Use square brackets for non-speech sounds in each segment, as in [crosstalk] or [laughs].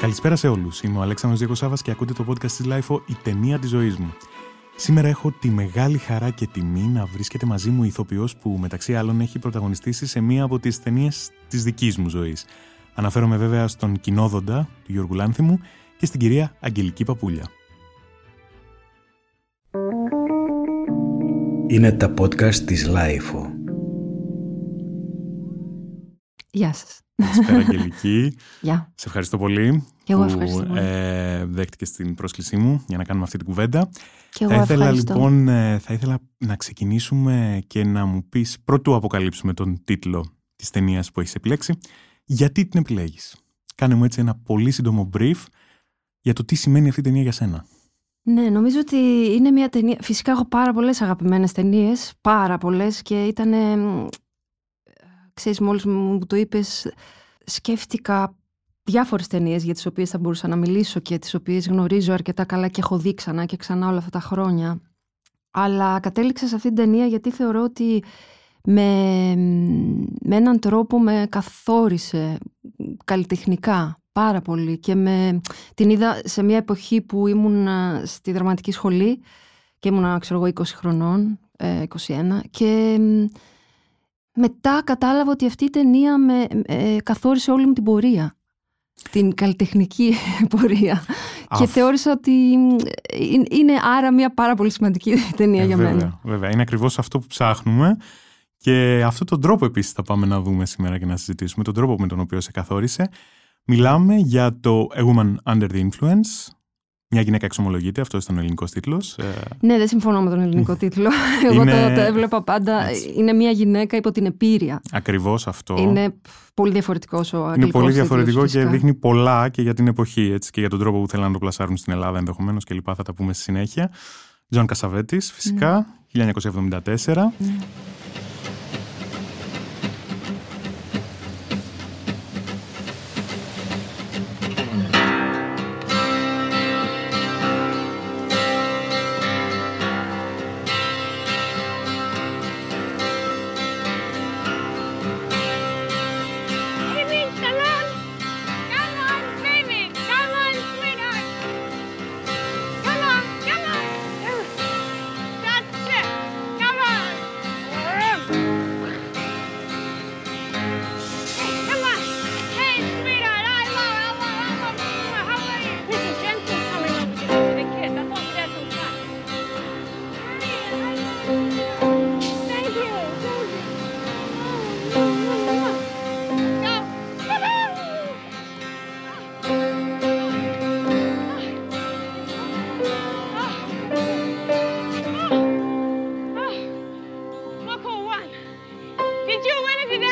Καλησπέρα σε όλους. Είμαι ο Αλέξανδρος Διακοσάβας και ακούτε το podcast της LIFO «Η ταινία της ζωής μου». Σήμερα έχω τη μεγάλη χαρά και τιμή να βρίσκεται μαζί μου η ηθοποιός που μεταξύ άλλων έχει πρωταγωνιστήσει σε μία από τις ταινίες της δικής μου ζωής. Αναφέρομαι βέβαια στον κοινόδοντα του Γιώργου Λάνθιμου και στην κυρία Αγγελική Παπούλια. Είναι τα podcast της LIFO. Γεια σας. Καλησπέρα Αγγελική. [laughs] Γεια. Σε ευχαριστώ πολύ Και εγώ που ευχαριστώ πολύ. ε, δέχτηκες την πρόσκλησή μου για να κάνουμε αυτή την κουβέντα. Και εγώ θα ήθελα ευχαριστώ. λοιπόν ε, θα ήθελα να ξεκινήσουμε και να μου πεις πρωτού αποκαλύψουμε τον τίτλο της ταινίας που έχεις επιλέξει γιατί την επιλέγεις; Κάνε μου έτσι ένα πολύ σύντομο brief για το τι σημαίνει αυτή η ταινία για σένα. Ναι, νομίζω ότι είναι μια ταινία. Φυσικά έχω πάρα πολλές αγαπημένες ταινίες, πάρα πολλές και ήταν. Ξέρεις, μόλις μου το είπες, σκέφτηκα διάφορες ταινίες για τις οποίες θα μπορούσα να μιλήσω και τις οποίες γνωρίζω αρκετά καλά και έχω δει ξανά και ξανά όλα αυτά τα χρόνια. Αλλά κατέληξα σε αυτή την ταινία γιατί θεωρώ ότι με, με έναν τρόπο με καθόρισε καλλιτεχνικά πάρα πολύ και με, την είδα σε μια εποχή που ήμουν α, στη δραματική σχολή και ήμουν ξέρω εγώ 20 χρονών, ε, 21 και μ, μετά κατάλαβα ότι αυτή η ταινία με ε, καθόρισε όλη μου την πορεία. Την καλλιτεχνική [laughs] πορεία. Και Αφ- θεώρησα ότι μ, είναι- είναι άρα μια πάρα πολύ σημαντική [laughs] ταινία Ε, για βέβαια, μένα. Βέβαια, είναι ακριβώς αυτό που ψάχνουμε και αυτόν τον τρόπο επίσης θα πάμε να δούμε σήμερα και να συζητήσουμε, τον τρόπο με τον οποίο σε καθόρισε. Μιλάμε για το A Woman Under the Influence, μια γυναίκα εξομολογείται, αυτό ήταν ο ελληνικός τίτλος. Ε, Ναι, δεν συμφωνώ με τον ελληνικό [laughs] τίτλο. Εγώ Είναι- το, το έβλεπα πάντα. Έτσι. Είναι μια γυναίκα υπό την επήρεια. ακριβώς αυτό. Είναι πολύ διαφορετικός ο Είναι αγγλικός πολύ τίτλος, διαφορετικό και φυσικά. δείχνει πολλά και για την εποχή έτσι, και για τον τρόπο που θέλουν να το πλασάρουν στην Ελλάδα ενδεχομένως και λοιπά. Θα τα πούμε στη συνέχεια. Τζον Κασαβέτης, φυσικά, 1974. Ναι.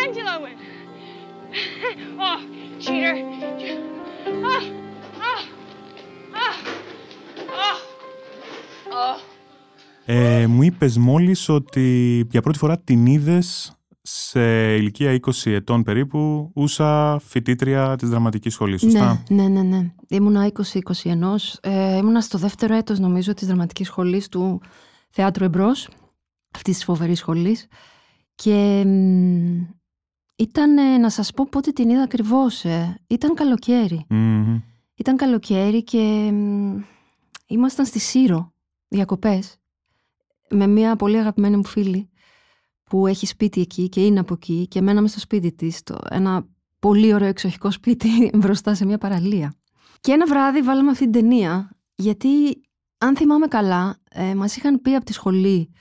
Angela win? [laughs] oh, cheater. Oh, oh, oh, oh, oh. Ε, μου είπες μόλις ότι για πρώτη φορά την είδες σε ηλικία 20 ετών περίπου, ούσα φοιτήτρια της δραματικής σχολής, σωστά; Ναι, ναι, ναι, ναι. Ήμουνα 20-21. Ε, ήμουνα στο δεύτερο έτος, νομίζω, της δραματικής σχολής του Θεάτρου Εμπρός, αυτής της φοβερής σχολής. Και μ, ήταν, ε, να σας πω πότε την είδα ακριβώς, ε. ήταν καλοκαίρι. Μμμ. Ήταν καλοκαίρι και μ, ήμασταν στη Σύρο, διακοπές, με μια πολύ αγαπημένη μου φίλη που έχει σπίτι εκεί και είναι από εκεί και μέναμε στο σπίτι της, το, ένα πολύ ωραίο εξοχικό σπίτι [laughs] μπροστά σε μια παραλία. Και ένα βράδυ βάλαμε αυτή την ταινία γιατί αν θυμάμαι καλά ε, μας είχαν πει από τη σχολή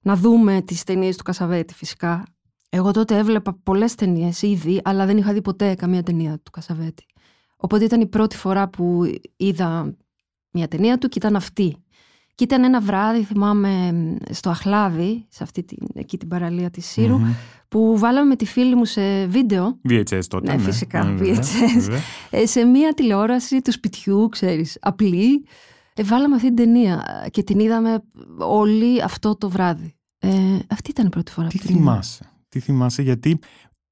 να δούμε τις ταινίες του Κασαβέτη φυσικά. Εγώ τότε έβλεπα πολλές ταινίες ήδη αλλά δεν είχα δει ποτέ καμία ταινία του Κασαβέτη. Οπότε ήταν η πρώτη φορά που είδα μια ταινία του και ήταν αυτή. Και ήταν ένα βράδυ, θυμάμαι, στο Αχλάδι, σε αυτή την, εκεί την παραλία της Σύρου, Μμμ. που βάλαμε με τη φίλη μου σε βίντεο, VHS τότε. Ναι, φυσικά, Ναι, βέβαια, VHS. βέβαια. ε, σε μία τηλεόραση του σπιτιού, ξέρεις, απλή. Ε, βάλαμε αυτή την ταινία και την είδαμε όλοι αυτό το βράδυ. Ε, αυτή ήταν η πρώτη φορά Τι που την είδα. θυμάσαι, τι θυμάσαι, γιατί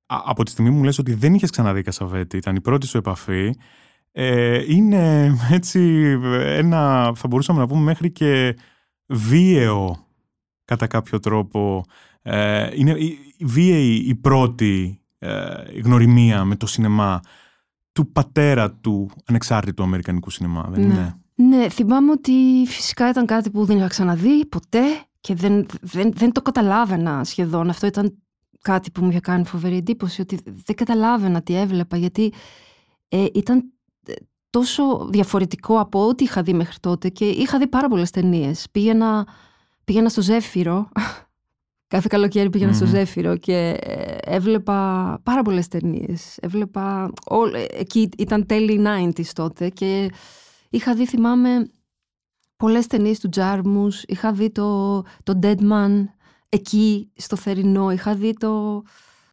α, από τη στιγμή που μου λες ότι δεν είχες ξαναδεί Κασαβέτη, ήταν η πρώτη σου επαφή, ε, είναι [laughs] έτσι ένα, θα μπορούσαμε να πούμε μέχρι και βίαιο κατά κάποιο τρόπο. Ε, είναι η- η βίαιη η πρώτη ε, γνωριμία με το σινεμά του πατέρα του ανεξάρτητου αμερικανικού σινεμά, δεν Ναι. είναι; Ναι, θυμάμαι ότι φυσικά ήταν κάτι που δεν είχα ξαναδεί ποτέ και δεν, δεν, δεν το καταλάβαινα σχεδόν. Αυτό ήταν κάτι που μου είχε κάνει φοβερή εντύπωση, ότι δεν καταλάβαινα τι έβλεπα, γιατί ε, ήταν ε, τόσο διαφορετικό από ό,τι είχα δει μέχρι τότε και είχα δει πάρα πολλές ταινίες. Πήγαινα, πήγαινα στο Ζέφυρο, [laughs] κάθε καλοκαίρι πήγαινα στο Μμμ. Ζέφυρο και ε, έβλεπα πάρα πολλές ταινίες. Έβλεπα, όλ- ε, εκεί ήταν τέλη 90s τότε και είχα δει, θυμάμαι, πολλές ταινίες του Τζάρμους, είχα δει το, το Deadman εκεί στο Θερινό, είχα δει το,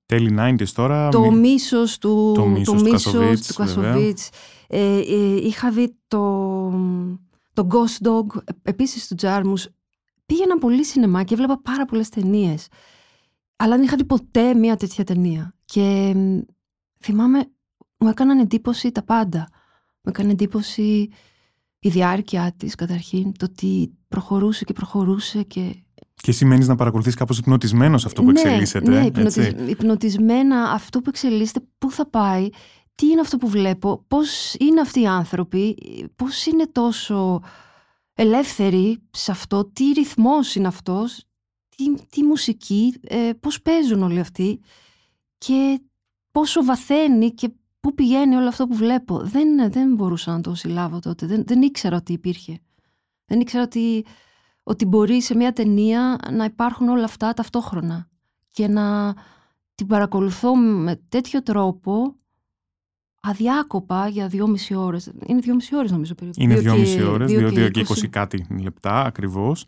Τέλη 90s τώρα. το μη- μίσος του, το μίσος του Κασοβίτς, του βέβαια. Κασοβίτς. Ε, ε, είχα δει το, το Ghost Dog, ε, επίσης του Τζάρμους. Πήγαινα πολύ σινεμά και έβλεπα πάρα πολλές ταινίες. Αλλά δεν είχα δει ποτέ μία τέτοια ταινία. Και μ, θυμάμαι, μου έκαναν εντύπωση τα πάντα. Μου έκανε εντύπωση η διάρκεια της καταρχήν, το ότι προχωρούσε και προχωρούσε και Και σημαίνει να παρακολουθείς κάπως υπνοτισμένος αυτό που ναι, εξελίσσεται. Ναι, έτσι; υπνοτισ- υπνοτισμένα αυτό που εξελίσσεται, πού θα πάει, τι είναι αυτό που βλέπω, πώς είναι αυτοί οι άνθρωποι, πώς είναι τόσο ελεύθεροι σε αυτό, τι ρυθμός είναι αυτός, τι, τι μουσική, ε, πώς παίζουν όλοι αυτοί και πόσο βαθαίνει και πού πηγαίνει όλο αυτό που βλέπω. Δεν, δεν μπορούσα να το συλλάβω τότε, δεν, δεν ήξερα ότι υπήρχε. Δεν ήξερα ότι, ότι μπορεί σε μια ταινία να υπάρχουν όλα αυτά ταυτόχρονα και να την παρακολουθώ με τέτοιο τρόπο αδιάκοπα για δυόμιση ώρες. Είναι δυόμιση ώρες νομίζω περίπου. Είναι Δύο και- δυόμιση ώρες, δύο δύο, δύο και 20 κάτι λεπτά ακριβώς.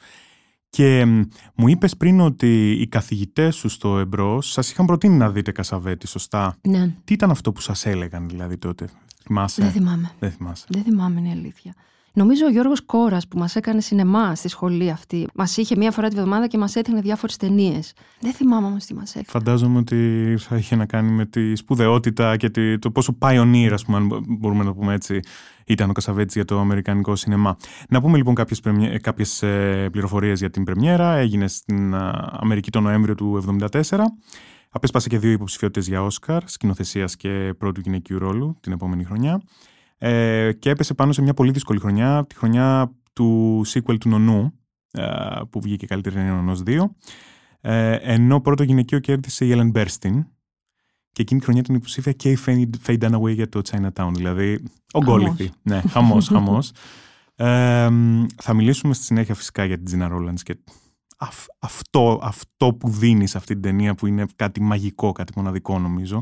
Και μ, μου είπες πριν ότι οι καθηγητές σου στο εμπρός σας είχαν προτείνει να δείτε Κασαβέτη, σωστά; Ναι, Τι ήταν αυτό που σας έλεγαν δηλαδή τότε, θυμάσαι; δεν θυμάμαι. Δεν θυμάσαι. Δεν θυμάμαι, είναι η αλήθεια. Νομίζω ο Γιώργος Κόρας που μας έκανε σινεμά στη σχολή αυτή, μας είχε μία φορά τη βδομάδα και μας έδειχνε διάφορες ταινίες. Δεν θυμάμαι όμως τι μας έκανε. Φαντάζομαι ότι θα είχε να κάνει με τη σπουδαιότητα και τη- το πόσο pioneer, ας πούμε, αν μπορούμε να το πούμε έτσι, ήταν ο Κασαβέτης για το αμερικανικό σινεμά. Να πούμε λοιπόν κάποιες, πρεμιέ- κάποιες ε, πληροφορίες για την πρεμιέρα. Έγινε στην α, Αμερική το Νοέμβριο του 1974. Απέσπασε και δύο υποψηφιότητες για Όσκαρ, σκηνοθεσίας και πρώτου γυναικείου ρόλου την επόμενη χρονιά. Ε, και έπεσε πάνω σε μια πολύ δύσκολη χρονιά, τη χρονιά του sequel του Νονού, ε, που βγήκε καλύτερη ταινία Νονός 2. Ε, ενώ πρώτο γυναικείο κέρδισε η Ellen Burstyn και εκείνη τη χρονιά ήταν υποψήφια και η Faye Faye Dunaway για το Chinatown. Δηλαδή, ογκόληθη. Ναι, χαμός, [laughs] χαμός. Ε, μ, θα μιλήσουμε στη συνέχεια φυσικά για την Gina Rollins και αυ- αυτό, αυτό που δίνεις σε αυτή την ταινία που είναι κάτι μαγικό, κάτι μοναδικό νομίζω.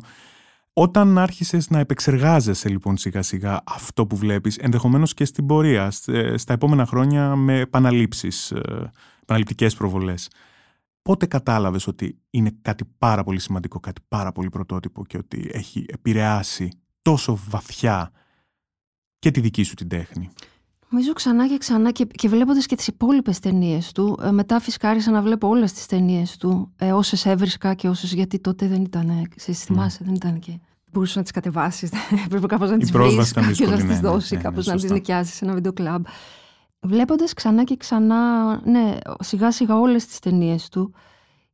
Όταν άρχισες να επεξεργάζεσαι λοιπόν σιγά σιγά αυτό που βλέπεις, ενδεχομένως και στην πορεία, σ- ε, στα επόμενα χρόνια με επαναλήψεις, ε, επαναληπτικές προβολές, πότε κατάλαβες ότι είναι κάτι πάρα πολύ σημαντικό, κάτι πάρα πολύ πρωτότυπο και ότι έχει επηρεάσει τόσο βαθιά και τη δική σου την τέχνη; Νομίζω ξανά και ξανά και, και βλέποντας και τις υπόλοιπες ταινίες του. Ε, μετά φυσικά άρχισα να βλέπω όλες τις ταινίες του. Ε, όσες έβρισκα και όσες. Γιατί τότε δεν ήταν. Ε, ξέρεις, θυμάσαι, δεν ήταν και. Μπορούσες να τις κατεβάσεις. [laughs] Πρέπει κάπως να τις βρει. πρόσβαση ήταν Κάποιο να δύσκολη, τις ναι, ναι, δώσεις, ναι, ναι, κάπως να τις σωστά. νοικιάσεις σε ένα βίντεο κλαμπ. Βλέποντας ξανά και ξανά, ναι, σιγά σιγά όλες τις ταινίες του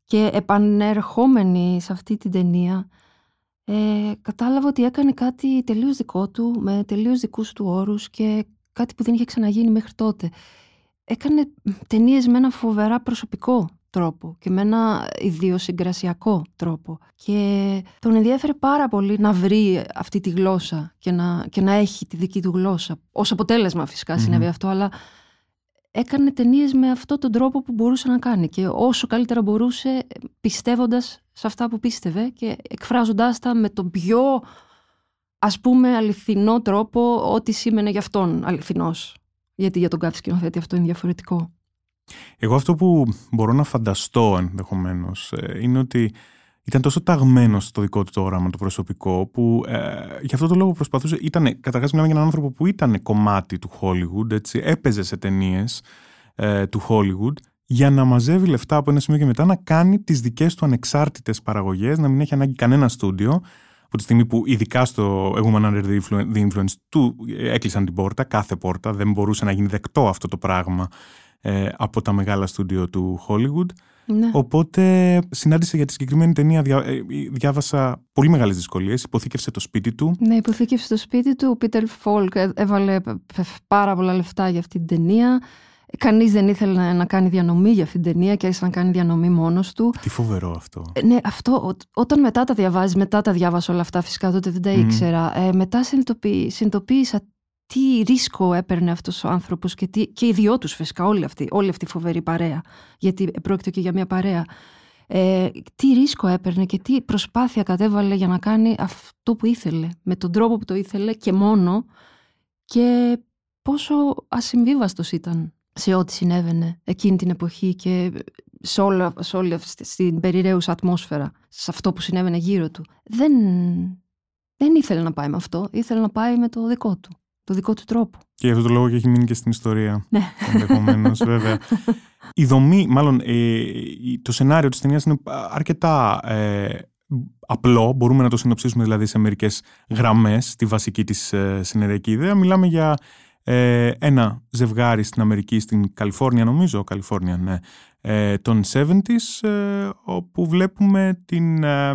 και επανερχόμενη σε αυτή την ταινία, ε, κατάλαβα ότι έκανε κάτι τελείως δικό του, με τελείως δικούς του όρους και κάτι που δεν είχε ξαναγίνει μέχρι τότε. Έκανε ταινίες με ένα φοβερά προσωπικό τρόπο και με ένα ιδιοσυγκρασιακό τρόπο. Και τον ενδιέφερε πάρα πολύ να βρει αυτή τη γλώσσα και να, και να έχει τη δική του γλώσσα. Ως αποτέλεσμα φυσικά Μμμ. συνέβη αυτό, αλλά έκανε ταινίες με αυτόν τον τρόπο που μπορούσε να κάνει και όσο καλύτερα μπορούσε πιστεύοντας σε αυτά που πίστευε και εκφράζοντάς τα με τον πιο ας πούμε αληθινό τρόπο ό,τι σήμαινε για αυτόν αληθινός. Γιατί για τον κάθε σκηνοθέτη αυτό είναι διαφορετικό. Εγώ αυτό που μπορώ να φανταστώ ενδεχομένως είναι ότι ήταν τόσο ταγμένο στο δικό του το όραμα το προσωπικό που ε, γι' αυτό το λόγο προσπαθούσε. Ήταν, καταρχάς μιλάμε για έναν άνθρωπο που ήταν κομμάτι του Hollywood, έτσι, έπαιζε σε ταινίες ε, του Hollywood για να μαζεύει λεφτά από ένα σημείο και μετά να κάνει τις δικές του ανεξάρτητες παραγωγές, να μην έχει ανάγκη κανένα στούντιο. Από τη στιγμή που ειδικά στο A Woman Under the Influ- the Influence του ε, έκλεισαν την πόρτα, κάθε πόρτα, δεν μπορούσε να γίνει δεκτό αυτό το πράγμα ε, από τα μεγάλα στούντιο του Hollywood. Ναι. Οπότε συνάντησε για τη συγκεκριμένη ταινία, δια, ε, διάβασα πολύ μεγάλες δυσκολίες, υποθήκευσε το σπίτι του. Ναι, υποθήκευσε στο σπίτι του. Ο Πίτερ Φόλκ ε- έβαλε π- π- πάρα πολλά λεφτά για αυτή την ταινία. Κανείς δεν ήθελε να, να κάνει διανομή για αυτή την ταινία και άρχισε να κάνει διανομή μόνος του. Τι φοβερό αυτό. Ε, Ναι, αυτό ό- όταν μετά τα διαβάζεις, μετά τα διάβασα όλα αυτά, φυσικά τότε δεν τα Μμμ. ήξερα. Ε, μετά συνειδητοποιη- συνειδητοποίησα τι ρίσκο έπαιρνε αυτός ο άνθρωπος και, τι, και οι δυο τους φυσικά, όλη αυτή, όλη αυτή η φοβερή παρέα, γιατί πρόκειται και για μια παρέα. Ε, τι ρίσκο έπαιρνε και τι προσπάθεια κατέβαλε για να κάνει αυτό που ήθελε, με τον τρόπο που το ήθελε και μόνο και πόσο ασυμβίβαστος ήταν σε ό,τι συνέβαινε εκείνη την εποχή και σε, όλα, σε όλη αυτή την περιραίουσα ατμόσφαιρα, σε αυτό που συνέβαινε γύρω του. Δεν, δεν ήθελε να πάει με αυτό, ήθελε να πάει με το δικό του, το δικό του τρόπο. Και γι' αυτό το λόγο και έχει μείνει και στην ιστορία. Ναι. Ενδεχομένως, [laughs] βέβαια. Η δομή, μάλλον ε, η- το σενάριο της ταινίας είναι αρκετά ε, απλό. Μπορούμε να το συνοψίσουμε δηλαδή σε μερικές γραμμές τη βασική της ε, συνεδριακή ιδέα. Μιλάμε για ε, ένα ζευγάρι στην Αμερική, στην Καλιφόρνια νομίζω, Καλιφόρνια, ναι, ε, των 70s, ε, όπου βλέπουμε την ε,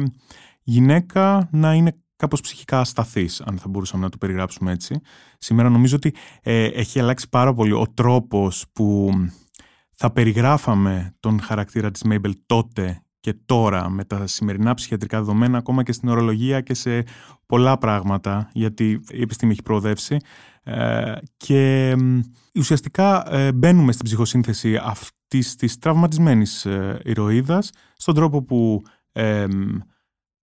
γυναίκα να είναι κάπως ψυχικά ασταθής, αν θα μπορούσαμε να το περιγράψουμε έτσι. Σήμερα νομίζω ότι ε, έχει αλλάξει πάρα πολύ ο τρόπος που θα περιγράφαμε τον χαρακτήρα της Μέιμπελ τότε και τώρα με τα σημερινά ψυχιατρικά δεδομένα ακόμα και στην ορολογία και σε πολλά πράγματα γιατί η επιστήμη έχει προοδεύσει ε, και μ, ουσιαστικά ε, μπαίνουμε στην ψυχοσύνθεση αυτής της τραυματισμένης ε, ηρωίδας στον τρόπο που ε, μ,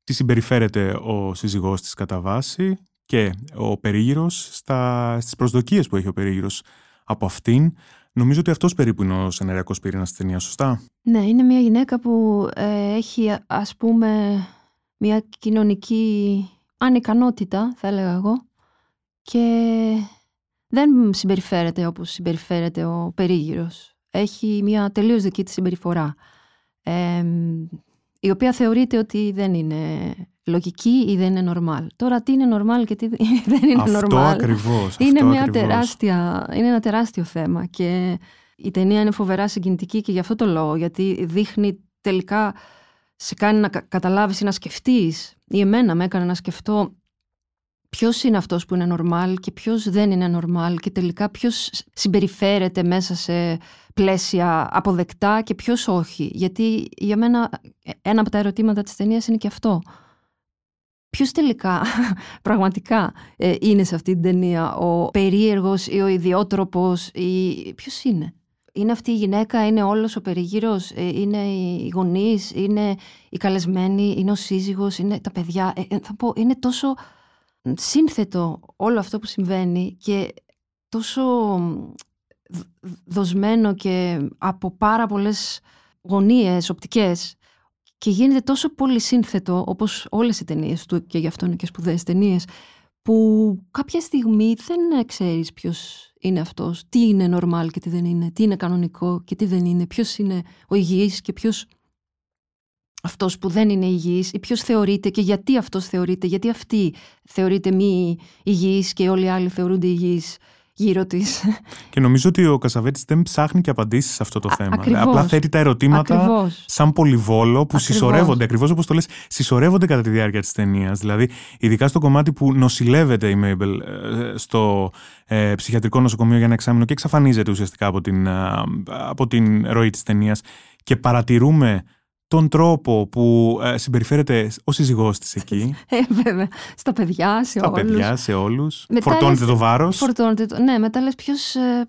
τη συμπεριφέρεται ο σύζυγός της κατά βάση και ο περίγυρος στα, στις προσδοκίες που έχει ο περίγυρος από αυτήν. Νομίζω ότι αυτός περίπου είναι ο σενεριακός πυρήνας της ταινίας, σωστά; Ναι, είναι μια γυναίκα που ε, έχει ας πούμε μια κοινωνική ανικανότητα θα έλεγα εγώ και δεν συμπεριφέρεται όπως συμπεριφέρεται ο περίγυρος. Έχει μια τελείως δική της συμπεριφορά ε, η οποία θεωρείται ότι δεν είναι λογική ή δεν είναι normal. Τώρα τι είναι normal και τι [laughs] δεν είναι αυτό normal ακριβώς. είναι, αυτό μια ακριβώς. τεράστια, είναι ένα τεράστιο θέμα και η ταινία είναι φοβερά συγκινητική και γι' αυτό το λόγο, γιατί δείχνει τελικά, σε κάνει να κα- καταλάβεις ή να σκεφτείς, ή εμένα με έκανε να σκεφτώ ποιος είναι αυτός που είναι normal και ποιος δεν είναι normal και τελικά ποιος συμπεριφέρεται μέσα σε πλαίσια αποδεκτά και ποιος όχι. Γιατί για μένα ένα από τα ερωτήματα της ταινίας είναι και αυτό. Ποιος τελικά [laughs] πραγματικά ε, είναι σε αυτή την ταινία ο περίεργος ή ο ιδιότροπος ή ποιος είναι; Είναι αυτή η γυναίκα, είναι όλος ο περιγύρος, ε, είναι οι γονείς, είναι οι καλεσμένοι, είναι ο σύζυγος, είναι τα παιδιά. Ε, ε, θα πω, είναι τόσο σύνθετο όλο αυτό που συμβαίνει και τόσο δ- δοσμένο και από πάρα πολλές γωνίες, οπτικές και γίνεται τόσο πολύ σύνθετο όπως όλες οι ταινίες του και γι' αυτό είναι και σπουδαίες ταινίες που κάποια στιγμή δεν ξέρεις ποιος είναι αυτός, τι είναι normal και τι δεν είναι, τι είναι κανονικό και τι δεν είναι, ποιος είναι ο υγιής και ποιος αυτός που δεν είναι υγιής ή ποιος θεωρείται και γιατί αυτός θεωρείται, γιατί αυτή θεωρείται μη υγιής και όλοι οι άλλοι θεωρούνται υγιείς γύρω της. Και νομίζω ότι ο Κασαβέτης δεν ψάχνει και απαντήσεις σε αυτό το Α- θέμα. ακριβώς. Απλά θέτει τα ερωτήματα Ακριβώς. σαν πολυβόλο που Ακριβώς. συσσωρεύονται, ακριβώς όπως το λες, συσσωρεύονται κατά τη διάρκεια της ταινίας. Δηλαδή, ειδικά στο κομμάτι που νοσηλεύεται η Μέιμπελ ε, στο ε, ψυχιατρικό νοσοκομείο για ένα εξάμεινο και εξαφανίζεται ουσιαστικά από την, α, από την ροή της ταινίας και παρατηρούμε τον τρόπο που ε, συμπεριφέρεται ο σύζυγός της εκεί, [laughs] Ε, βέβαια. Στα παιδιά, σε στα όλους. παιδιά, σε όλους. Μετά Φορτώνεται λες- το βάρος. Φορτώνεται το. Ναι, μετά λες ποιος... ε,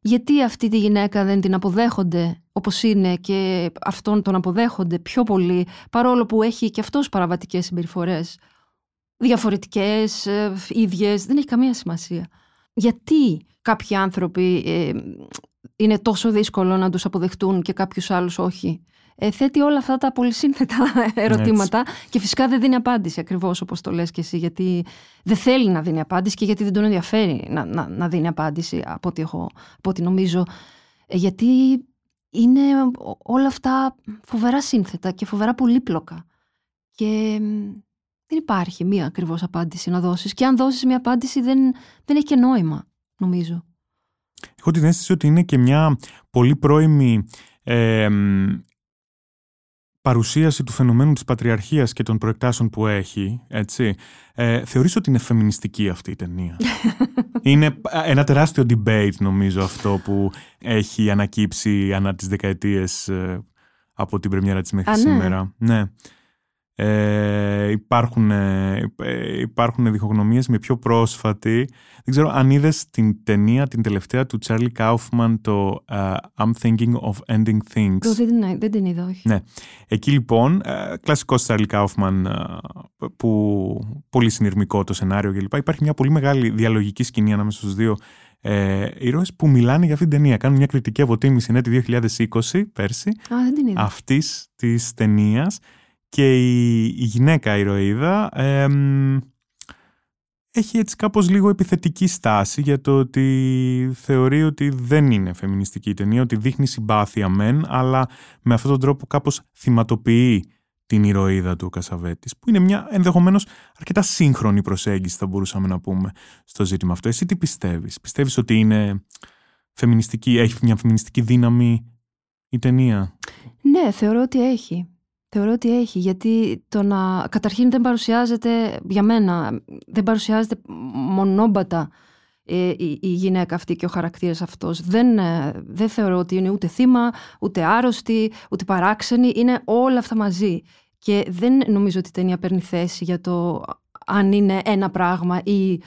γιατί αυτή τη γυναίκα δεν την αποδέχονται όπως είναι και αυτόν τον αποδέχονται πιο πολύ παρόλο που έχει και αυτός παραβατικές συμπεριφορές διαφορετικές, ε, ίδιες, δεν έχει καμία σημασία. Γιατί κάποιοι άνθρωποι ε, είναι τόσο δύσκολο να τους αποδεχτούν και κάποιους άλλους όχι; Ε, θέτει όλα αυτά τα πολύ σύνθετα ερωτήματα και φυσικά δεν δίνει απάντηση ακριβώς όπως το λες και εσύ γιατί δεν θέλει να δίνει απάντηση και γιατί δεν τον ενδιαφέρει να, να, να δίνει απάντηση από ό,τι, έχω, από ό,τι νομίζω. Ε, γιατί είναι όλα αυτά φοβερά σύνθετα και φοβερά πολύπλοκα. Και μ, δεν υπάρχει μία ακριβώς απάντηση να δώσεις. Και αν δώσεις μία απάντηση δεν, δεν έχει και νόημα νομίζω. Έχω την αίσθηση ότι είναι και μια πολύ πρώιμη ε, μ, παρουσίαση του φαινομένου της πατριαρχίας και των προεκτάσεων που έχει, έτσι, ε, θεωρείς ότι είναι φεμινιστική αυτή η ταινία; [laughs] είναι ένα τεράστιο debate νομίζω αυτό που έχει ανακύψει ανά τις δεκαετίες ε, από την πρεμιέρα της μέχρι Α, ναι. σήμερα. Ναι. Ε, υπάρχουν, ε, ε, υπάρχουν διχογνωμίες με πιο πρόσφατη. Δεν ξέρω αν είδες την ταινία την τελευταία του Charlie Kaufman το ε, I'm thinking of ending things. Το δεν, την- δεν την είδα, όχι. Ναι. Εκεί λοιπόν, ε, κλασικός Charlie Kaufman ε, που πολύ συνειρμικό το σενάριο κλπ. Υπάρχει μια πολύ μεγάλη διαλογική σκηνή ανάμεσα στους δύο ε, ήρωες που μιλάνε για αυτήν την ταινία. Κάνουν μια κριτική αποτίμηση ναι, τη 2020 πέρσι Α, δεν την είδα. αυτής της ταινίας και η, η γυναίκα ηρωίδα εμ, έχει έτσι κάπως λίγο επιθετική στάση για το ότι θεωρεί ότι δεν είναι φεμινιστική η ταινία, ότι δείχνει συμπάθεια μεν, αλλά με αυτόν τον τρόπο κάπως θυματοποιεί την ηρωίδα του Κασαβέτης, που είναι μια ενδεχομένως αρκετά σύγχρονη προσέγγιση θα μπορούσαμε να πούμε στο ζήτημα αυτό. Εσύ τι πιστεύεις, πιστεύεις ότι είναι φεμινιστική, έχει μια φεμινιστική δύναμη η ταινία; Ναι, θεωρώ ότι έχει. Θεωρώ ότι έχει, γιατί το να... Καταρχήν δεν παρουσιάζεται, για μένα, δεν παρουσιάζεται μονόμπατα ε, η, η γυναίκα αυτή και ο χαρακτήρας αυτός. Δεν, ε, δεν θεωρώ ότι είναι ούτε θύμα, ούτε άρρωστη, ούτε παράξενη. Είναι όλα αυτά μαζί. Και δεν νομίζω ότι η ταινία παίρνει θέση για το αν είναι ένα πράγμα ή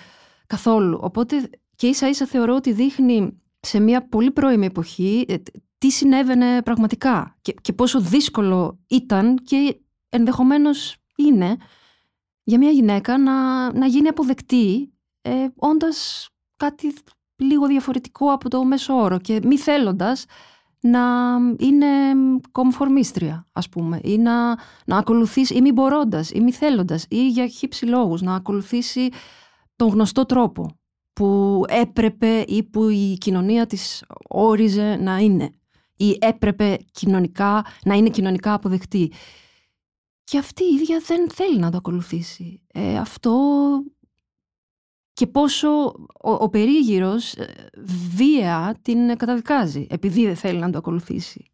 καθόλου. Οπότε και ίσα ίσα θεωρώ ότι δείχνει σε μια πολύ πρώιμη εποχή ε, τι συνέβαινε πραγματικά και, και πόσο δύσκολο ήταν και ενδεχομένως είναι για μια γυναίκα να, να γίνει αποδεκτή ε, όντας κάτι λίγο διαφορετικό από το μέσο όρο και μη θέλοντας να είναι κομφορμίστρια ας πούμε ή να, να ακολουθήσει ή μη μπορώντας ή μη θέλοντας ή για χύψη λόγους να ακολουθήσει τον γνωστό τρόπο που έπρεπε ή που η κοινωνία της όριζε να είναι ή έπρεπε κοινωνικά, να είναι κοινωνικά αποδεκτή. Και αυτή η ίδια δεν θέλει να το ακολουθήσει. Ε, αυτό και πόσο ο, ο περίγυρος ε, βία την καταδικάζει επειδή δεν θέλει να το ακολουθήσει.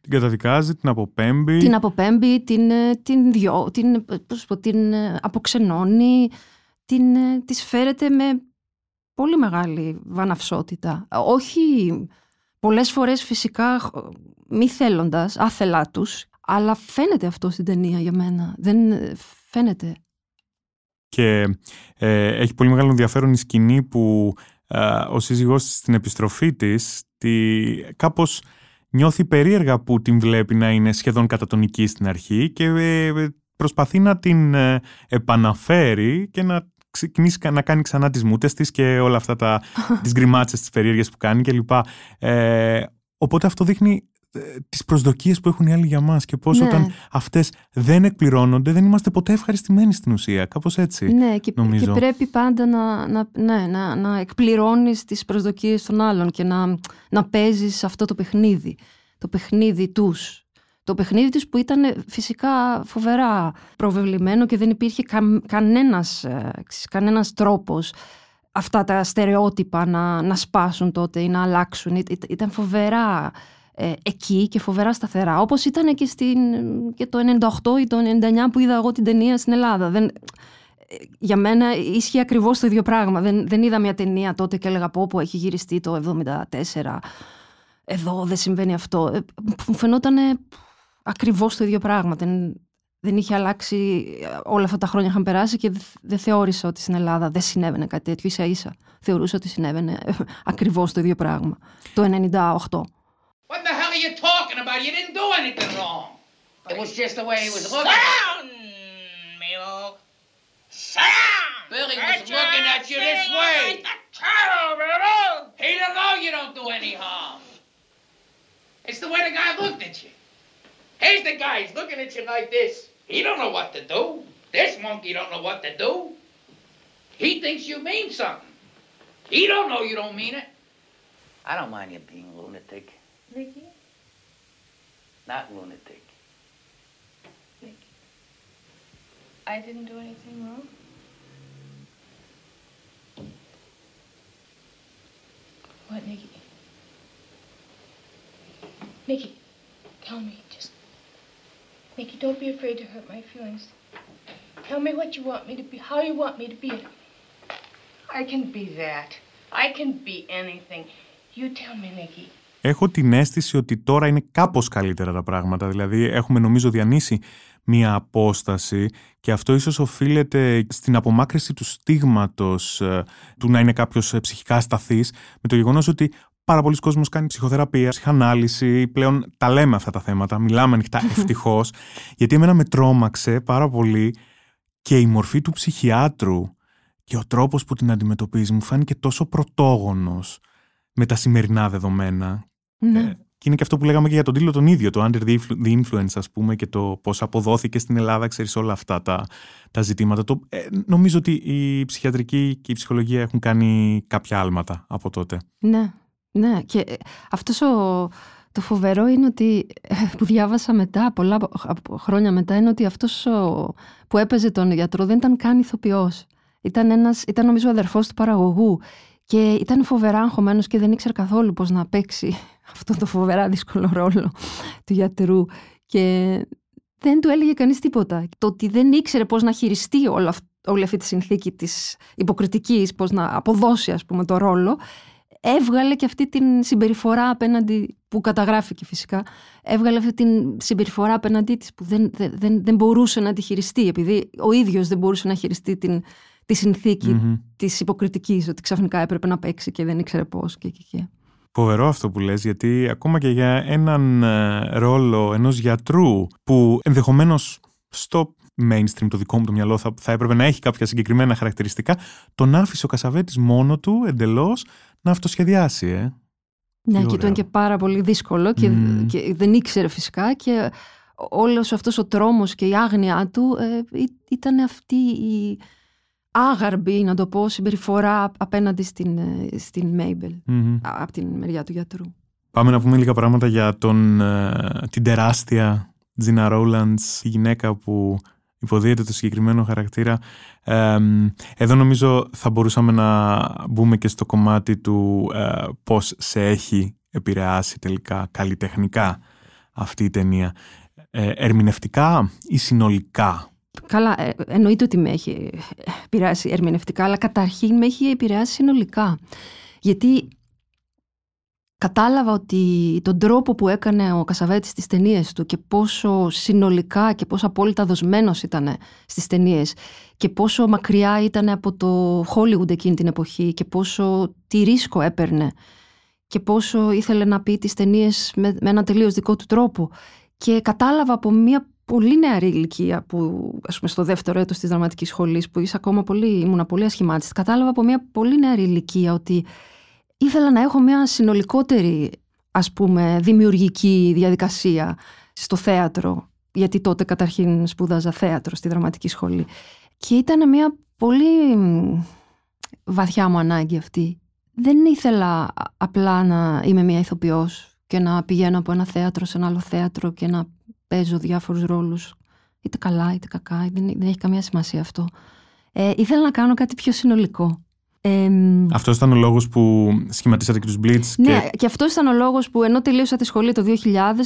Την καταδικάζει, την αποπέμπει. Την αποπέμπει, την, ε, την, διώ, την, ε, πώς πω, την ε, αποξενώνει, την, ε, της φέρεται με πολύ μεγάλη βαναυσότητα. Ε, Όχι πολλές φορές φυσικά χ- μη θέλοντας, άθελά τους, αλλά φαίνεται αυτό στην ταινία για μένα. Δεν ε, φαίνεται. Και ε, έχει πολύ μεγάλο ενδιαφέρον η σκηνή που ε, ο σύζυγός της στην επιστροφή της τη, κάπως νιώθει περίεργα που την βλέπει να είναι σχεδόν κατατονική στην αρχή και ε, προσπαθεί να την ε, επαναφέρει και να ξεκινήσει κα- να κάνει ξανά τις μούτες της και όλα αυτά τα, [laughs] τις γκριμάτσες τις περίεργες που κάνει κλπ. Ε, οπότε αυτό δείχνει ε, τις προσδοκίες που έχουν οι άλλοι για μας και πώς Ναι. όταν αυτές δεν εκπληρώνονται δεν είμαστε ποτέ ευχαριστημένοι στην ουσία. Κάπως έτσι. Ναι, και, νομίζω. και πρέπει πάντα να, να, ναι, να, να εκπληρώνεις τις προσδοκίες των άλλων και να, να παίζεις αυτό το παιχνίδι. Το παιχνίδι τους. Το παιχνίδι τους που ήταν φυσικά φοβερά προβεβλημένο και δεν υπήρχε κα, κανένας, ε, ξέρεις, κανένας τρόπος αυτά τα στερεότυπα να, να σπάσουν τότε ή να αλλάξουν. Ή- ή- Ήταν φοβερά ε, εκεί και φοβερά σταθερά. Όπως ήταν και, στην, και το 98 ή το 99 που είδα εγώ την ταινία στην Ελλάδα. Δεν, για μένα ίσχυε ακριβώς το ίδιο πράγμα. Δεν, δεν είδα μια ταινία τότε και έλεγα πω που έχει γυριστεί το 74. Εδώ δεν συμβαίνει αυτό. Ε, Μου φαινόταν ακριβώ το ίδιο πράγμα. Δεν, δεν είχε αλλάξει. Όλα αυτά τα χρόνια είχαν περάσει και δεν- δεν θεώρησα ότι στην Ελλάδα δεν συνέβαινε κάτι τέτοιο. σα ίσα θεωρούσα ότι συνέβαινε ακριβώ το ίδιο πράγμα. Το 98. What the hell are you talking about? You didn't do anything wrong. It was just the way he was looking. Down, Milo. Down. Billy was looking at you this way. He don't know you don't do any harm. It's the way the guy looked at you. Here's the guy. He's looking at you like this. He don't know what to do. This monkey don't know what to do. He thinks you mean something. He don't know you don't mean it. I don't mind you being lunatic. Nicky? Not lunatic. Nicky. I didn't do anything wrong. What, Nicky? Nicky, tell me. Just Nikki, don't be afraid to hurt my feelings. Tell me what you want me to be, how you want me to be. I can be that. I can be anything. You tell me, Nikki. Έχω την αίσθηση ότι τώρα είναι κάπως καλύτερα τα πράγματα. Δηλαδή έχουμε νομίζω διανύσει μία απόσταση και αυτό ίσως οφείλεται στην απομάκρυση του στίγματος ε, του να είναι κάποιος ε, ψυχικά σταθής με το γεγονός ότι πάρα πολλοί κόσμος κάνει ψυχοθεραπεία, ψυχανάλυση, πλέον τα λέμε αυτά τα θέματα, μιλάμε ανοιχτά [laughs] ευτυχώς, γιατί εμένα με τρόμαξε πάρα πολύ και η μορφή του ψυχιάτρου και ο τρόπος που την αντιμετωπίζει μου φάνηκε τόσο πρωτόγονος με τα σημερινά δεδομένα. Ναι. Ε, και είναι και αυτό που λέγαμε και για τον τίτλο τον ίδιο, το Under the Influ- the Influence, ας πούμε, και το πώς αποδόθηκε στην Ελλάδα, ξέρεις, όλα αυτά τα, τα ζητήματα. Το, ε, νομίζω ότι η ψυχιατρική και η ψυχολογία έχουν κάνει κάποια άλματα από τότε. Ναι, ναι. Και ε, αυτός ο, το φοβερό είναι ότι, ε, που διάβασα μετά, πολλά από- από χρόνια μετά, είναι ότι αυτός ο, που έπαιζε τον γιατρό δεν ήταν καν ηθοποιός. Ήταν, ένας, ήταν νομίζω ο αδερφός του παραγωγού και ήταν φοβερά αγχωμένος και δεν ήξερε καθόλου πώς να παίξει [laughs] αυτό το φοβερά δύσκολο ρόλο του γιατρού και δεν του έλεγε κανείς τίποτα. Το ότι δεν ήξερε πώς να χειριστεί όλο αυ- όλη αυτή τη συνθήκη της υποκριτικής, πώς να αποδώσει ας πούμε το ρόλο, έβγαλε και αυτή την συμπεριφορά απέναντι, που καταγράφηκε φυσικά, έβγαλε αυτή την συμπεριφορά απέναντί της που δεν, δεν, δεν, δεν μπορούσε να τη χειριστεί, επειδή ο ίδιος δεν μπορούσε να χειριστεί την, τη συνθήκη Μμμ. της υποκριτικής, ότι ξαφνικά έπρεπε να παίξει και δεν ήξερε πώς και, και, και. Φοβερό αυτό που λες, γιατί ακόμα και για έναν ε, ρόλο ενός γιατρού που ενδεχομένως στο mainstream το δικό μου το μυαλό θα, θα έπρεπε να έχει κάποια συγκεκριμένα χαρακτηριστικά, τον άφησε ο Κασαβέτης μόνο του εντελώς να αυτοσχεδιάσει, ε. Ναι, Τι και ήταν ωραίο. και πάρα πολύ δύσκολο και, Μμμ. και δεν ήξερε φυσικά και όλος αυτός ο τρόμος και η άγνοιά του ε, ή- ήταν αυτή η άγαρμπη, να το πω, συμπεριφορά απέναντι στην, ε, στην Μέιμπελ, Μμμ. από την μεριά του γιατρού. Πάμε να πούμε λίγα πράγματα για τον, ε, την τεράστια Τζίνα Ρόλαντς, η γυναίκα που υποδίεται το συγκεκριμένο χαρακτήρα. Ε, εδώ νομίζω θα μπορούσαμε να μπούμε και στο κομμάτι του ε, πώς σε έχει επηρεάσει τελικά καλλιτεχνικά αυτή η ταινία. Ε, ερμηνευτικά ή συνολικά; Καλά, ε, εννοείται ότι με έχει επηρεάσει ερμηνευτικά, αλλά καταρχήν με έχει επηρεάσει συνολικά. Γιατί κατάλαβα ότι τον τρόπο που έκανε ο Κασαβέτης στις ταινίες του και πόσο συνολικά και πόσο απόλυτα δοσμένος ήταν στις ταινίες και πόσο μακριά ήταν από το Hollywood εκείνη την εποχή και πόσο τι ρίσκο έπαιρνε και πόσο ήθελε να πει τις ταινίες με, με ένα τελείως δικό του τρόπο. Και κατάλαβα από μια πολύ νεαρή ηλικία που, ας πούμε, στο δεύτερο έτος της δραματικής σχολής που είσαι ακόμα πολύ, ήμουνα πολύ ασχημάτιστη, κατάλαβα από μια πολύ νεαρή ηλικία ότι ήθελα να έχω μια συνολικότερη ας πούμε δημιουργική διαδικασία στο θέατρο γιατί τότε καταρχήν σπούδαζα θέατρο στη δραματική σχολή. Και ήταν μια πολύ μ, βαθιά μου ανάγκη αυτή. Δεν ήθελα α- απλά να είμαι μια ηθοποιός και να πηγαίνω από ένα θέατρο σε ένα άλλο θέατρο και να παίζω διάφορους ρόλους είτε καλά είτε κακά. Δεν, δεν έχει καμία σημασία αυτό. Ε, ήθελα να κάνω κάτι πιο συνολικό ε, Αυτός ήταν ο λόγος που σχηματίσατε και τους Blitz. ναι, Και... και, αυτός ήταν ο λόγος που ενώ τελείωσα τη σχολή το 2000,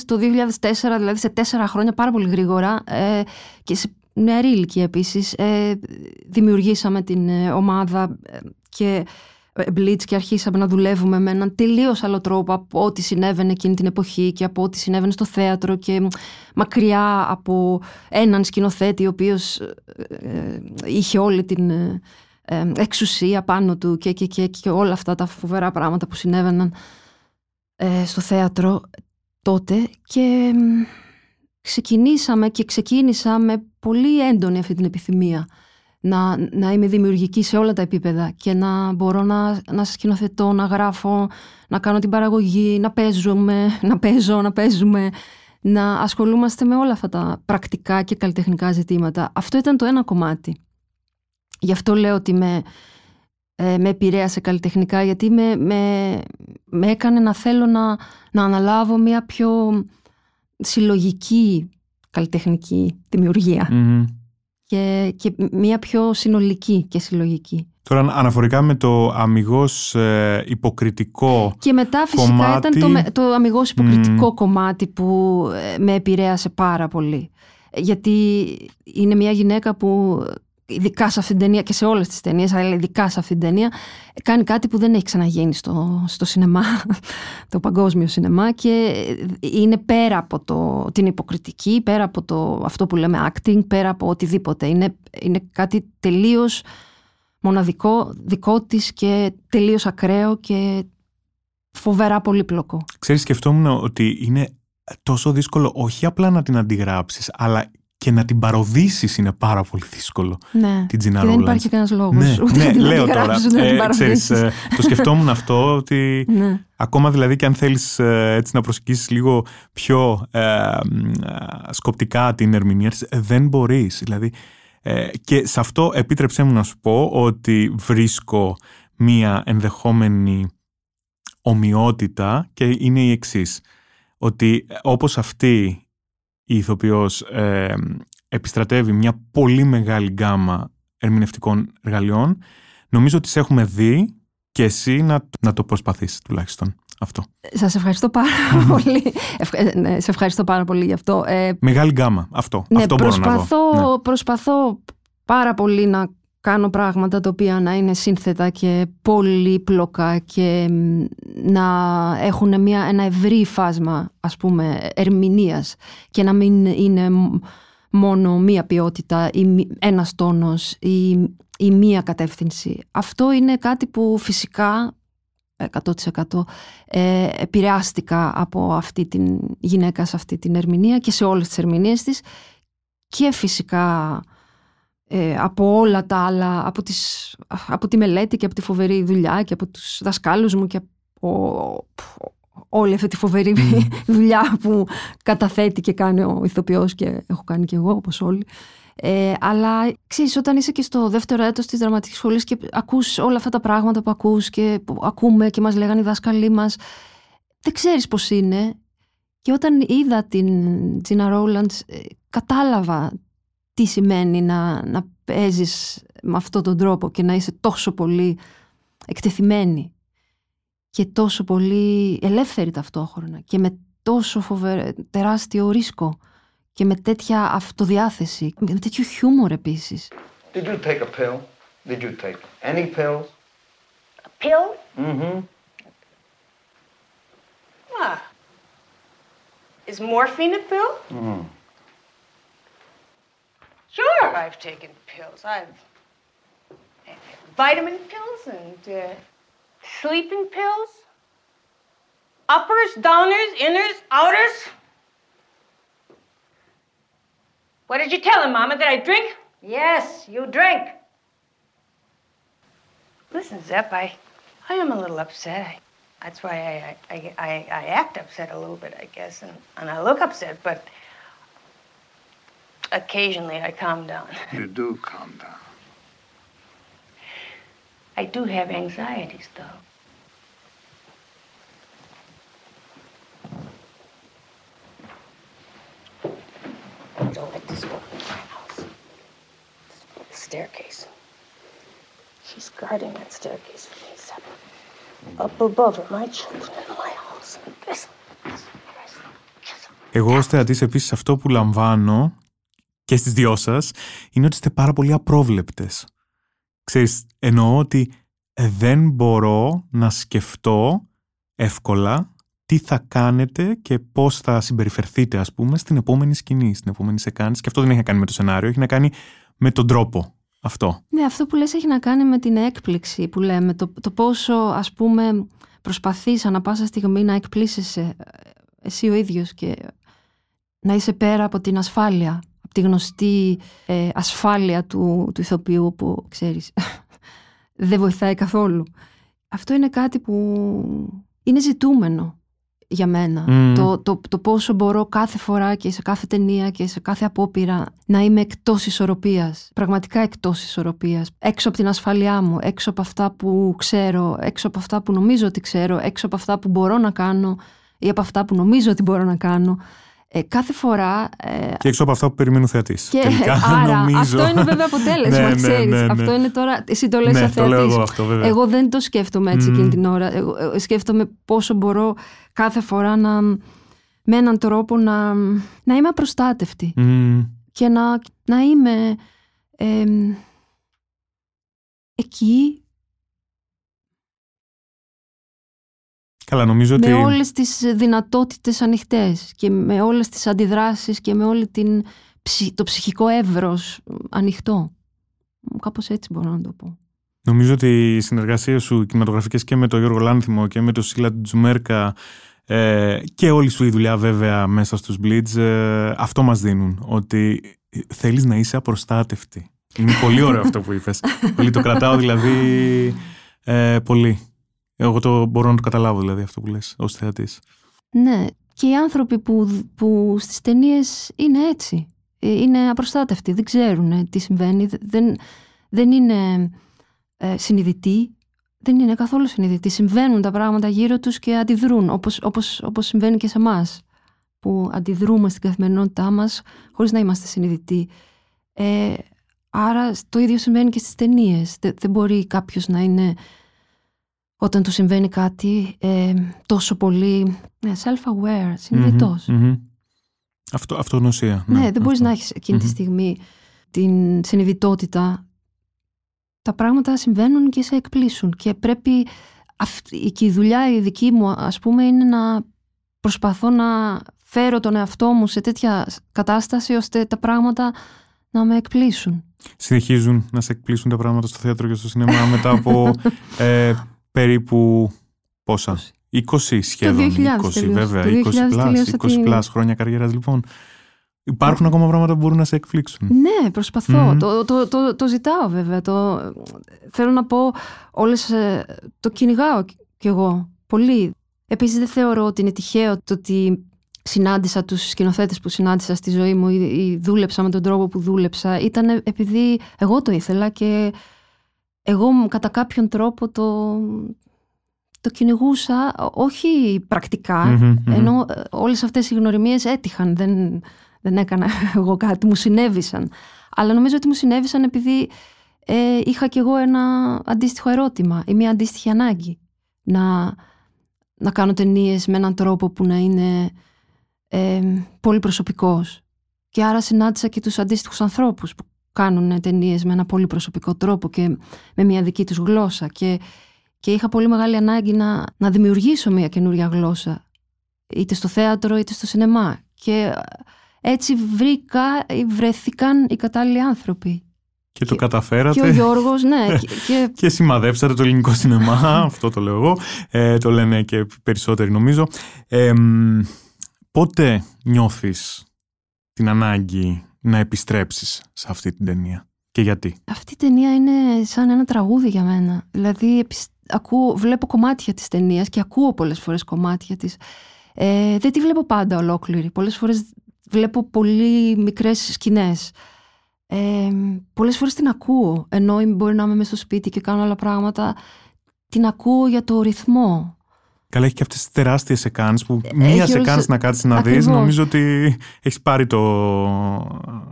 το 2004, δηλαδή σε τέσσερα χρόνια, πάρα πολύ γρήγορα ε, και σε νεαρή ηλικία επίσης, ε, δημιουργήσαμε την ε, ομάδα ε, και ε, Blitz και αρχίσαμε να δουλεύουμε με έναν τελείως άλλο τρόπο από ό,τι συνέβαινε εκείνη την εποχή και από ό,τι συνέβαινε στο θέατρο και μ, μακριά από έναν σκηνοθέτη ο οποίος ε, ε, είχε όλη την ε, ε, εξουσία πάνω του και, και, και, και όλα αυτά τα φοβερά πράγματα που συνέβαιναν ε, στο θέατρο τότε και μ, ξεκινήσαμε και ξεκίνησα με πολύ έντονη αυτή την επιθυμία να, να είμαι δημιουργική σε όλα τα επίπεδα και να μπορώ να, να σκηνοθετώ, να γράφω, να κάνω την παραγωγή, να παίζουμε, [laughs] να παίζω, να παίζουμε, να ασχολούμαστε με όλα αυτά τα πρακτικά και καλλιτεχνικά ζητήματα. Αυτό ήταν το ένα κομμάτι. Γι' αυτό λέω ότι με, ε, με επηρέασε καλλιτεχνικά, γιατί με, με, με έκανε να θέλω να, να αναλάβω μια πιο συλλογική καλλιτεχνική δημιουργία Μμμ. και, και μια πιο συνολική και συλλογική. Τώρα αναφορικά με το αμυγός ε, υποκριτικό Και μετά φυσικά Κομμάτι. ήταν το, με- το αμυγός υποκριτικό Μμμ. κομμάτι που ε, με επηρέασε πάρα πολύ. γιατί είναι μια γυναίκα που ειδικά σε αυτήν την ταινία και σε όλες τις ταινίες, αλλά ειδικά σε αυτήν την ταινία, κάνει κάτι που δεν έχει ξαναγίνει στο, στο σινεμά, το παγκόσμιο σινεμά και είναι πέρα από το, την υποκριτική, πέρα από το, αυτό που λέμε acting, πέρα από οτιδήποτε. Είναι, είναι κάτι τελείως μοναδικό, δικό της και τελείως ακραίο και φοβερά πολύπλοκο. Ξέρεις, σκεφτόμουν ότι είναι τόσο δύσκολο όχι απλά να την αντιγράψεις, αλλά και να την παροδίσεις είναι πάρα πολύ δύσκολο. Ναι. Την Τζίνα και δεν Ρόλαντς. υπάρχει κανένας λόγος. Ναι, ούτε ναι, να την λέω τώρα. αντιγράψεις, ούτε να την Ε, ξέρεις, παροδίσεις. ε, το σκεφτόμουν αυτό ότι Ναι. ακόμα δηλαδή και αν θέλεις ε, έτσι να προσεγγίσεις λίγο πιο ε, μ, ε, σκοπτικά την ερμηνεία της, ε, δεν μπορείς. Δηλαδή, ε, και σε αυτό επίτρεψέ μου να σου πω ότι βρίσκω μία ενδεχόμενη ομοιότητα και είναι η εξής. Ότι ε, όπως αυτή η ηθοποιός ε, επιστρατεύει μια πολύ μεγάλη γκάμα ερμηνευτικών εργαλειών, νομίζω ότι σε έχουμε δει και εσύ να, να το προσπαθείς τουλάχιστον αυτό. Σας ευχαριστώ πάρα [laughs] [laughs] πολύ. Ευχα- ναι, σε ευχαριστώ πάρα πολύ γι' αυτό. Ε, Μεγάλη γκάμα. Αυτό. ναι, αυτό μπορώ να προσπαθώ, δω. Ναι. προσπαθώ πάρα πολύ να κάνω πράγματα τα οποία να είναι σύνθετα και πολύπλοκα και μ, να έχουν μια, ένα ευρύ φάσμα ας πούμε ερμηνείας και να μην είναι μ- μόνο μία ποιότητα ή μη- ένας τόνος ή, ή μία κατεύθυνση. Αυτό είναι κάτι που φυσικά 100% ε, επηρεάστηκα από αυτή την γυναίκα σε αυτή την ερμηνεία και σε όλες τις ερμηνείες της και φυσικά ε, από όλα τα άλλα, από, τις, από τη μελέτη και από τη φοβερή δουλειά και από τους δασκάλους μου και από όλη αυτή τη φοβερή [laughs] δουλειά που καταθέτει και κάνει ο ηθοποιός και έχω κάνει και εγώ όπως όλοι. Ε, αλλά ξέρεις όταν είσαι και στο δεύτερο έτος της δραματικής σχολής και ακούς όλα αυτά τα πράγματα που ακούς και που ακούμε και μας λέγανε οι δάσκαλοι μας δεν ξέρεις πώς είναι και όταν είδα την Τζίνα Ρόλαντς ε, κατάλαβα τι σημαίνει να, να παίζεις με αυτόν τον τρόπο και να είσαι τόσο πολύ εκτεθειμένη και τόσο πολύ ελεύθερη ταυτόχρονα και με τόσο φοβε... τεράστιο ρίσκο και με τέτοια αυτοδιάθεση, με τέτοιο χιούμορ επίσης. Did you take a pill? Did you take any pills? Pill? Mm-hmm. Ah. Is morphine a pill? Mm. Sure, I've taken pills. I've vitamin pills and uh, sleeping pills. Uppers, downers, inners, outers. What did you tell him, Mama? Did I drink? Yes, you drink. Listen, Zep, I, I am a little upset. I, that's why I, I, I, I act upset a little bit, I guess, and, and I look upset, but occasionally I calm down. [laughs] You do calm down. I do have anxieties, though. I don't like this woman in my house. This staircase. She's guarding that staircase for me, Zep. Up above are my children in my house. And this, this, this, kiss 'em. Εγώ ως θεατής επίσης αυτό που λαμβάνω και στις δυο σας είναι ότι είστε πάρα πολύ απρόβλεπτες. Ξέρεις, εννοώ ότι δεν μπορώ να σκεφτώ εύκολα τι θα κάνετε και πώς θα συμπεριφερθείτε ας πούμε στην επόμενη σκηνή, στην επόμενη σεκάνηση και αυτό δεν έχει να κάνει με το σενάριο, έχει να κάνει με τον τρόπο αυτό. Ναι, αυτό που λες έχει να κάνει με την έκπληξη που λέμε, το, το πόσο ας πούμε προσπαθείς ανα πάσα στιγμή να εκπλήσεσαι ε, εσύ ο ίδιος και να είσαι πέρα από την ασφάλεια, από τη γνωστή ε, ασφάλεια του, του ηθοποιού που ξέρεις [laughs] δεν βοηθάει καθόλου. Αυτό είναι κάτι που είναι ζητούμενο για μένα. Μμμ. Το, το, το πόσο μπορώ κάθε φορά και σε κάθε ταινία και σε κάθε απόπειρα να είμαι εκτός ισορροπίας. Πραγματικά εκτός ισορροπίας. Έξω από την ασφαλειά μου, έξω από αυτά που ξέρω, έξω από αυτά που νομίζω ότι ξέρω, έξω από αυτά που μπορώ να κάνω ή από αυτά που νομίζω ότι μπορώ να κάνω. Ε, κάθε φορά ε, Και έξω από αυτά που περιμένει ο θεατής. και Τελικά, [laughs] άρα νομίζω. αυτό είναι βέβαια αποτέλεσμα, [laughs] Ναι, ναι, ξέρεις. ναι, ναι. Αυτό είναι τώρα, εσύ το λες Ναι, σαν το λέω θεατής. εγώ αυτό, βέβαια. Εγώ δεν το σκέφτομαι έτσι Μμμ. εκείνη την ώρα. Εγώ, ε, σκέφτομαι πόσο μπορώ κάθε φορά να με έναν τρόπο να, να είμαι απροστάτευτη. Μμμ. και να, να είμαι εμ, εκεί Καλά, νομίζω ότι. με όλες τις δυνατότητες ανοιχτές και με όλες τις αντιδράσεις και με όλη την, ψη- το ψυχικό εύρος ανοιχτό. Κάπως έτσι μπορώ να το πω. Νομίζω ότι οι συνεργασίες σου κινηματογραφικές και με τον Γιώργο Λάνθιμο και με τον Σίλα Τζουμέρκα ε, και όλη σου η δουλειά βέβαια μέσα στους Blitz ε, αυτό μας δίνουν. Ότι θέλεις να είσαι απροστάτευτη. Είναι πολύ ωραίο αυτό που είπες. [laughs] πολύ το κρατάω δηλαδή ε, πολύ. Εγώ το μπορώ να το καταλάβω δηλαδή αυτό που λες ως θεατής. Ναι, και οι άνθρωποι που, που στις ταινίες είναι έτσι. Ε, Είναι απροστάτευτοι, δεν ξέρουν τι συμβαίνει, δε- δεν, δεν είναι ε, συνειδητοί, δεν είναι καθόλου συνειδητοί. Συμβαίνουν τα πράγματα γύρω τους και αντιδρούν, όπως, όπως, όπως συμβαίνει και σε εμάς που αντιδρούμε στην καθημερινότητά μας χωρίς να είμαστε συνειδητοί. Ε, άρα το ίδιο συμβαίνει και στις ταινίες. Δεν, δεν μπορεί κάποιος να είναι όταν του συμβαίνει κάτι ε, τόσο πολύ ναι, self-aware, συνειδητός. Μμμ, μμμ. Αυτό, αυτογνωσία. Ναι, δεν μπορείς αυτό. να έχεις εκείνη τη Μμμ. στιγμή την συνειδητότητα. Τα πράγματα συμβαίνουν και σε εκπλήσουν και πρέπει αυτή, και η δουλειά η δική μου ας πούμε είναι να προσπαθώ να φέρω τον εαυτό μου σε τέτοια κατάσταση ώστε τα πράγματα να με εκπλήσουν. Συνεχίζουν να σε εκπλήσουν τα πράγματα στο θέατρο και στο σινεμά μετά από [laughs] ε, περίπου πόσα; 20 σχεδόν. 2000 20 τελείωσα. βέβαια. Το 20 2000 plus, τελείωσα 20 την- plus χρόνια καριέρας λοιπόν. Υπάρχουν ακόμα πράγματα που μπορούν να σε εκπλήξουν. Ναι, προσπαθώ. Μμμ. Το, το, το, το ζητάω βέβαια. Το, θέλω να πω όλες, ε, το κυνηγάω κι εγώ πολύ. Επίσης δεν θεωρώ ότι είναι τυχαίο το ότι συνάντησα τους σκηνοθέτες που συνάντησα στη ζωή μου ή, ή δούλεψα με τον τρόπο που δούλεψα. Ήταν επειδή εγώ το ήθελα και εγώ μου κατά κάποιον τρόπο το, το κυνηγούσα, όχι πρακτικά, Μμμ, μμμ. ενώ ε, όλες αυτές οι γνωριμίες έτυχαν, δεν, δεν έκανα [laughs] εγώ κάτι, μου συνέβησαν. Αλλά νομίζω ότι μου συνέβησαν επειδή ε, είχα κι εγώ ένα αντίστοιχο ερώτημα ή μια αντίστοιχη ανάγκη να, να κάνω ταινίες με έναν τρόπο που να είναι ε, πολύ προσωπικός. Και άρα συνάντησα και τους αντίστοιχους ανθρώπους που κάνουν ταινίες με ένα πολύ προσωπικό τρόπο και με μια δική τους γλώσσα. Και, και είχα πολύ μεγάλη ανάγκη να, να δημιουργήσω μια καινούρια γλώσσα είτε στο θέατρο είτε στο σινεμά. Και έτσι βρήκα ή βρέθηκαν οι κατάλληλοι άνθρωποι. Και το καταφέρατε. Και ο Γιώργος, ναι. [laughs] και, και και σημαδέψατε το ελληνικό σινεμά, [laughs] αυτό το λέω εγώ, ε, το λένε και περισσότεροι νομίζω. Ε, μ, πότε νιώθεις την ανάγκη να επιστρέψεις σε αυτή την ταινία και γιατί; αυτή η ταινία είναι σαν ένα τραγούδι για μένα. Δηλαδή επισ- ακούω, βλέπω κομμάτια της ταινίας και ακούω πολλές φορές κομμάτια της. Ε, δεν τη βλέπω πάντα ολόκληρη. Πολλές φορές βλέπω πολύ μικρές σκηνές. Ε, πολλές φορές την ακούω, ενώ μπορεί να είμαι μέσα στο σπίτι και κάνω άλλα πράγματα. Την ακούω για το ρυθμό. Καλά, έχει και αυτές τις τεράστιες εκάνες που μία όλες- σε κάνεις να κάτσεις να δεις, Ακριβώς. νομίζω ότι έχεις πάρει το,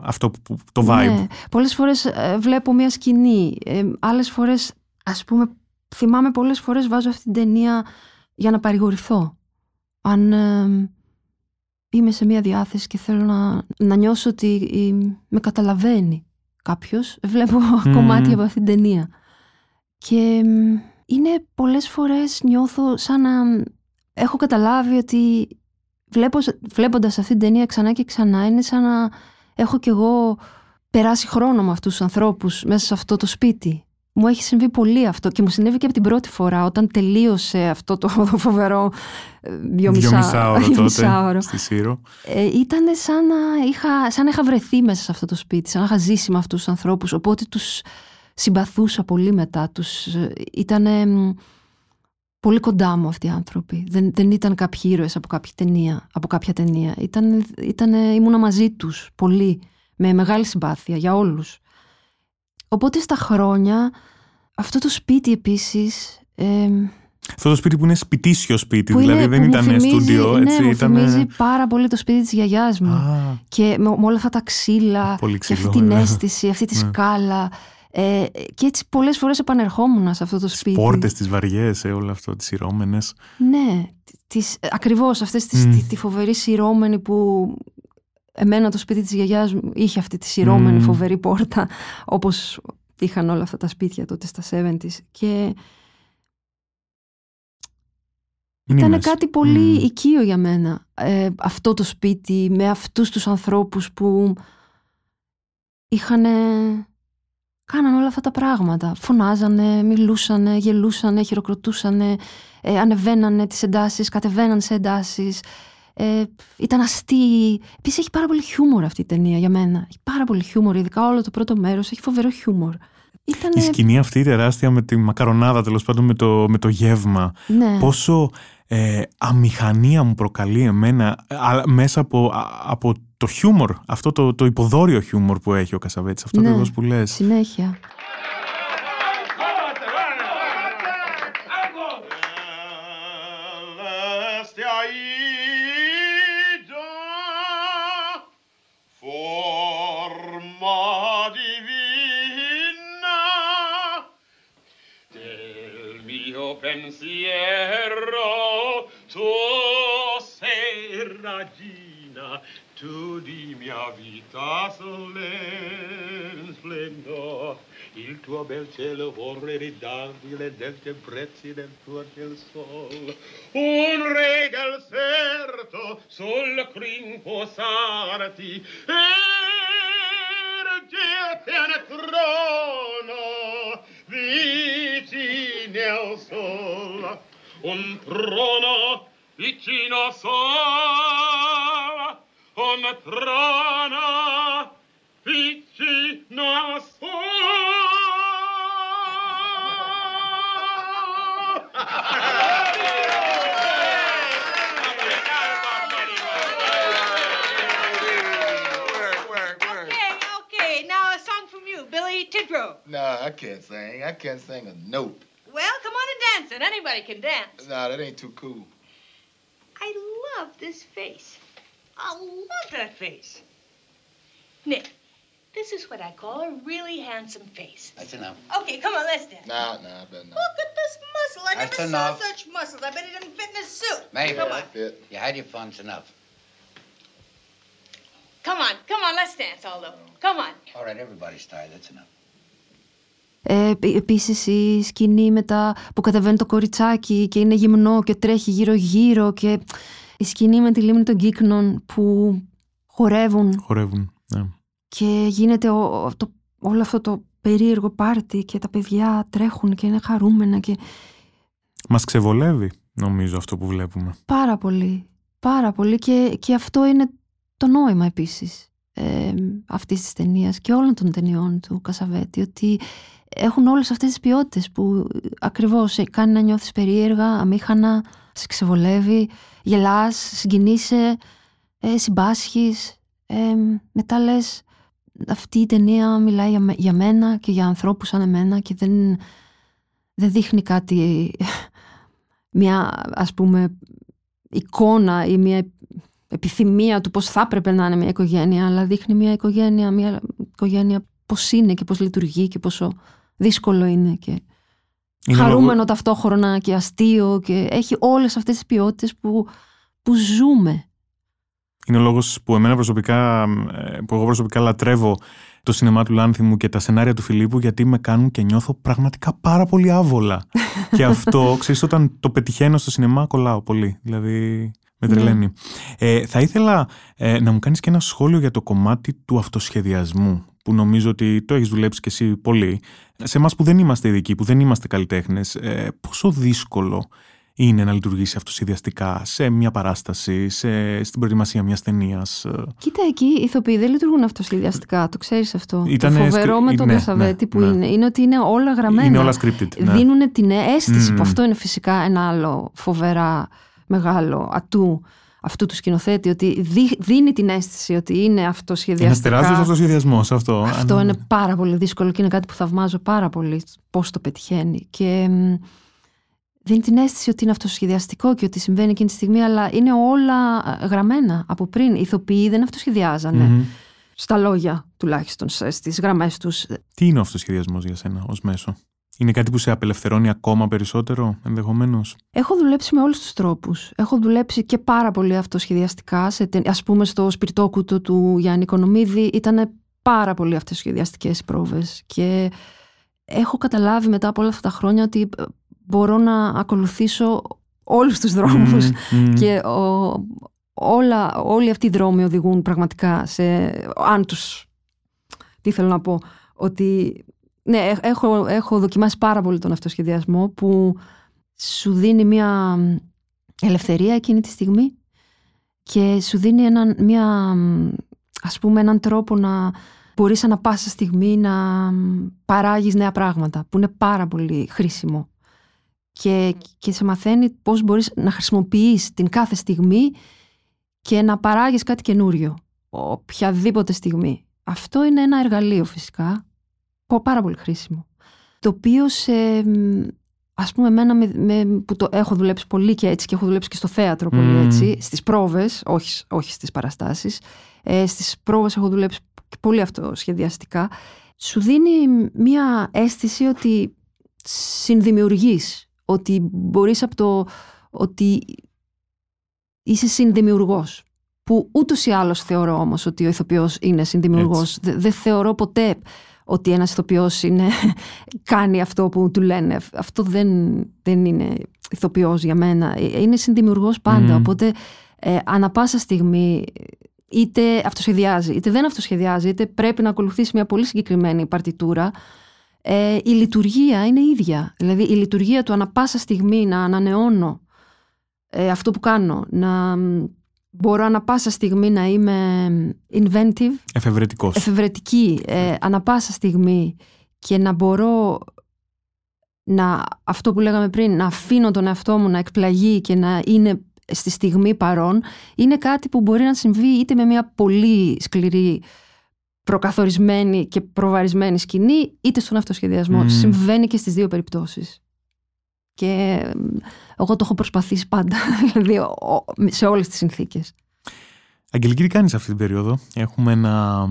αυτό, που- που- το vibe. Ναι. Πολλές φορές ε, βλέπω μια σκηνή. Ε, άλλες φορές, ας πούμε, θυμάμαι πολλές φορές βάζω αυτή την ταινία για να παρηγορηθώ. Αν ε, είμαι σε μια διάθεση και θέλω να, να νιώσω ότι ε, με καταλαβαίνει κάποιος, βλέπω κομμάτια από αυτή την ταινία. Και ε, είναι πολλές φορές νιώθω σαν να έχω καταλάβει ότι βλέπω, βλέποντας αυτή την ταινία ξανά και ξανά είναι σαν να έχω κι εγώ περάσει χρόνο με αυτούς τους ανθρώπους μέσα σε αυτό το σπίτι. Μου έχει συμβεί πολύ αυτό και μου συνέβη και από την πρώτη φορά όταν τελείωσε αυτό το [laughs] φοβερό ε, δυομισά- Δυομισάωρο τότε δυομισάωρο. στη Σύρο. Ε, ήταν σαν να, είχα, σαν να είχα βρεθεί μέσα σε αυτό το σπίτι, σαν να είχα ζήσει με αυτούς τους ανθρώπους, οπότε τους συμπαθούσα πολύ μετά. Τους, ήταν πολύ κοντά μου αυτοί οι άνθρωποι. Δεν, δεν ήταν κάποιοι ήρωες από κάποια ταινία. Από κάποια ταινία. Ήταν, ήτανε, ήμουνα μαζί τους πολύ, με μεγάλη συμπάθεια για όλους. Οπότε στα χρόνια, αυτό το σπίτι επίσης... Ε, Αυτό το σπίτι που είναι σπιτίσιο σπίτι, που δηλαδή είναι, δεν που μου ήταν θυμίζει- στούντιο, ναι, έτσι μου ήταν... θυμίζει πάρα πολύ το σπίτι της γιαγιάς μου. Α, Και με, με όλα αυτά τα ξύλα Πολύ και αυτή ξύλο, την βέβαια. αίσθηση, αυτή τη Ναι. σκάλα. Ε, και έτσι πολλές φορές επανερχόμουν σε αυτό το σπίτι. πόρτες τις βαριές, ε, όλα αυτό, τις σειρώμενες. Ναι, τις, ακριβώς αυτές τις, Μμ. τη, τη φοβερή σειρώμενη που εμένα το σπίτι της γιαγιάς μου είχε αυτή τη σειρώμενη Μμμ. φοβερή πόρτα όπως είχαν όλα αυτά τα σπίτια τότε στα 70's και ήταν Μνήμες. κάτι πολύ Μμ. οικείο για μένα ε, αυτό το σπίτι με αυτούς τους ανθρώπους που είχαν κάναν όλα αυτά τα πράγματα. Φωνάζανε, μιλούσανε, γελούσανε, χειροκροτούσανε ε, ανεβαίνανε τις εντάσεις, κατεβαίναν σε εντάσεις. Ε, ήταν αστείοι Επίσης έχει πάρα πολύ χιούμορ αυτή η ταινία για μένα. Έχει πάρα πολύ χιούμορ, ειδικά όλο το πρώτο μέρος έχει φοβερό χιούμορ. Ήταν, Η σκηνή αυτή τεράστια με τη μακαρονάδα τέλος πάντων με το, με το γεύμα. ναι. Πόσο ε, αμηχανία μου προκαλεί εμένα α, μέσα από, α, από το χιούμορ, αυτό το, το υποδόριο χιούμορ που έχει ο Κασαβέτης, αυτό Ναι. ακριβώς που λες. συνέχεια forma divina del mio pensiero tu sei regina tu di mia vita solen splendor. Il tuo bel cielo vorrei ridarti le delte prezzi del tuo del sol. Un regal certo sul crin posarti ergerti al trono vicino al sol. Un trono vicino al sol un trono vicino al Okay, okay. Now a song from you, Billy Tidrow. Nah, I can't sing. I can't sing a note. Well, come on and dance it. Anybody can dance. Nah, that ain't too cool. I love this face. I love that face. Nick, this is what I call a really handsome face. That's enough. Okay, come on, let's dance. Nah, nah, I better not. Look at this muscle. I That's never enough. saw such muscles. I bet he didn't fit in his suit. Maybe. Come on. Fit. You had your fun's enough. Come on, come on, let's dance, Aldo. Come on. All right, everybody's tired. That's enough. Ε, Επίση η σκηνή μετά που κατεβαίνει το κοριτσάκι και είναι γυμνό και τρέχει γύρω-γύρω και η σκηνή με τη λίμνη των κύκνων που χορεύουν Χορεύουν. Ναι. και γίνεται ο- το, όλο αυτό το περίεργο πάρτι και τα παιδιά τρέχουν και είναι χαρούμενα και Μας ξεβολεύει, νομίζω, αυτό που βλέπουμε. πάρα πολύ, πάρα πολύ και, και αυτό είναι το νόημα επίσης ε, αυτής της ταινίας και όλων των ταινιών του Κασαβέτη ότι έχουν όλες αυτές τις ποιότητες που ακριβώς σε κάνει να νιώθεις περίεργα, αμήχανα, σε ξεβολεύει, γελάς, συγκινείσαι, ε, συμπάσχεις, ε, μετά λες αυτή η ταινία μιλάει για, με- για μένα και για ανθρώπους σαν εμένα και δεν, δεν δείχνει κάτι, μια ας πούμε εικόνα ή μια επιθυμία του πώς θα έπρεπε να είναι μια οικογένεια, αλλά δείχνει μια οικογένεια, μια οικογένεια πώς είναι και πώς λειτουργεί και πόσο δύσκολο είναι και Είναι χαρούμενο λόγο- ταυτόχρονα και αστείο και έχει όλες αυτές τις ποιότητες που, που ζούμε. Είναι ο λόγος που εμένα προσωπικά, ε, που εγώ προσωπικά λατρεύω το σινεμά του Λάνθιμου και τα σενάρια του Φιλίππου γιατί με κάνουν και νιώθω πραγματικά πάρα πολύ άβολα. [laughs] και αυτό, ξέρεις, όταν το πετυχαίνω στο σινεμά κολλάω πολύ. Δηλαδή, με Ναι. τρελαίνει. Ε, θα ήθελα ε, να μου κάνεις και ένα σχόλιο για το κομμάτι του αυτοσχεδιασμού που νομίζω ότι το έχεις δουλέψει και εσύ πολύ. Σε εμάς που δεν είμαστε ειδικοί, που δεν είμαστε καλλιτέχνες, ε, πόσο δύσκολο είναι να λειτουργήσει αυτοσχεδιαστικά σε μια παράσταση, σε, στην προετοιμασία μιας ταινίας. ε. Κοίτα εκεί, οι ηθοποιοί δεν λειτουργούν αυτοσχεδιαστικά, το ξέρεις αυτό. Ήτανε το φοβερό σκρι- με τον ναι, Κασαβέτη ναι, που ναι. είναι, είναι ότι είναι όλα γραμμένα. Είναι όλα scripted, ναι. Δίνουν την αίσθηση, Μμμ. που αυτό είναι φυσικά ένα άλλο φοβερά μεγάλο ατού αυτού του σκηνοθέτη, ότι δι- δίνει την αίσθηση ότι είναι Ένας αυτοσχεδιαστικά. τεράστιος αυτοσχεδιασμός αυτό. Αυτό Αν- είναι πάρα πολύ δύσκολο και είναι κάτι που θαυμάζω πάρα πολύ πώς το πετυχαίνει. Και μ, δίνει την αίσθηση ότι είναι αυτοσχεδιαστικό και ότι συμβαίνει εκείνη τη στιγμή, αλλά είναι όλα ε, γραμμένα από πριν. Οι ηθοποιοί δεν αυτοσχεδιάζανε. Μμμ. Στα λόγια τουλάχιστον, σε- στις γραμμές τους. Τι είναι ο αυτοσχεδιασμός για σένα ως μέσο; Είναι κάτι που σε απελευθερώνει ακόμα περισσότερο, ενδεχομένως; Έχω δουλέψει με όλους τους τρόπους. Έχω δουλέψει και πάρα πολύ αυτοσχεδιαστικά. Σε, τε- ας πούμε στο σπιρτόκουτο του Γιάννη Οικονομίδη ήταν πάρα πολύ αυτοσχεδιαστικές οι πρόβες. Και έχω καταλάβει μετά από όλα αυτά τα χρόνια ότι ε, μπορώ να ακολουθήσω όλους τους δρόμους. Μμμ, μμμ. Και ο- όλα, όλοι αυτοί οι δρόμοι οδηγούν πραγματικά σε... Αν τους... Τι θέλω να πω, ότι... Ναι, έ- έχω, έχω δοκιμάσει πάρα πολύ τον αυτοσχεδιασμό που σου δίνει μια ελευθερία εκείνη τη στιγμή και σου δίνει έναν, μια, ας πούμε, έναν τρόπο να μπορείς ανα πάσα στιγμή να παράγεις νέα πράγματα που είναι πάρα πολύ χρήσιμο και, και σε μαθαίνει πώς μπορείς να χρησιμοποιείς την κάθε στιγμή και να παράγεις κάτι καινούριο οποιαδήποτε στιγμή. Αυτό είναι ένα εργαλείο φυσικά, πο- πάρα πολύ χρήσιμο, το οποίο σε, μ, ας πούμε εμένα με, με- που το έχω δουλέψει πολύ και έτσι και έχω δουλέψει και στο θέατρο πολύ Μμμ. έτσι, στις πρόβες, όχι, όχι στις παραστάσεις, ε, στις πρόβες έχω δουλέψει πολύ αυτοσχεδιαστικά, σου δίνει μια αίσθηση ότι συνδημιουργείς, ότι μπορείς από το ότι είσαι συνδημιουργός. Που ούτως ή άλλως θεωρώ όμως ότι ο ηθοποιός είναι συνδημιουργός. Δε- Δεν θεωρώ ποτέ ότι ένας ηθοποιός είναι, [laughs] κάνει αυτό που του λένε. Αυτό δεν, δεν είναι ηθοποιός για μένα. Ε, Είναι συνδημιουργός πάντα. Μμμ. Οπότε ε, ανα πάσα στιγμή είτε αυτοσχεδιάζει, είτε δεν αυτοσχεδιάζει, είτε πρέπει να ακολουθήσει μια πολύ συγκεκριμένη παρτιτούρα, ε, η λειτουργία είναι ίδια. Δηλαδή η λειτουργία του ανα πάσα στιγμή να ανανεώνω ε, αυτό που κάνω, να μ, μπορώ ανα πάσα στιγμή να είμαι inventive, Εφευρετικός. εφευρετική, ε, ανα πάσα στιγμή και να μπορώ να, αυτό που λέγαμε πριν, να αφήνω τον εαυτό μου να εκπλαγεί και να είναι στη στιγμή παρόν, είναι κάτι που μπορεί να συμβεί είτε με μια πολύ σκληρή προκαθορισμένη και προβαρισμένη σκηνή, είτε στον αυτοσχεδιασμό. Μμμ. Συμβαίνει και στις δύο περιπτώσεις. Και ε, εγώ το έχω προσπαθήσει πάντα, [laughs] δηλαδή ο- σε όλες τις συνθήκες. Αγγελική, τι κάνεις αυτή την περίοδο; Έχουμε να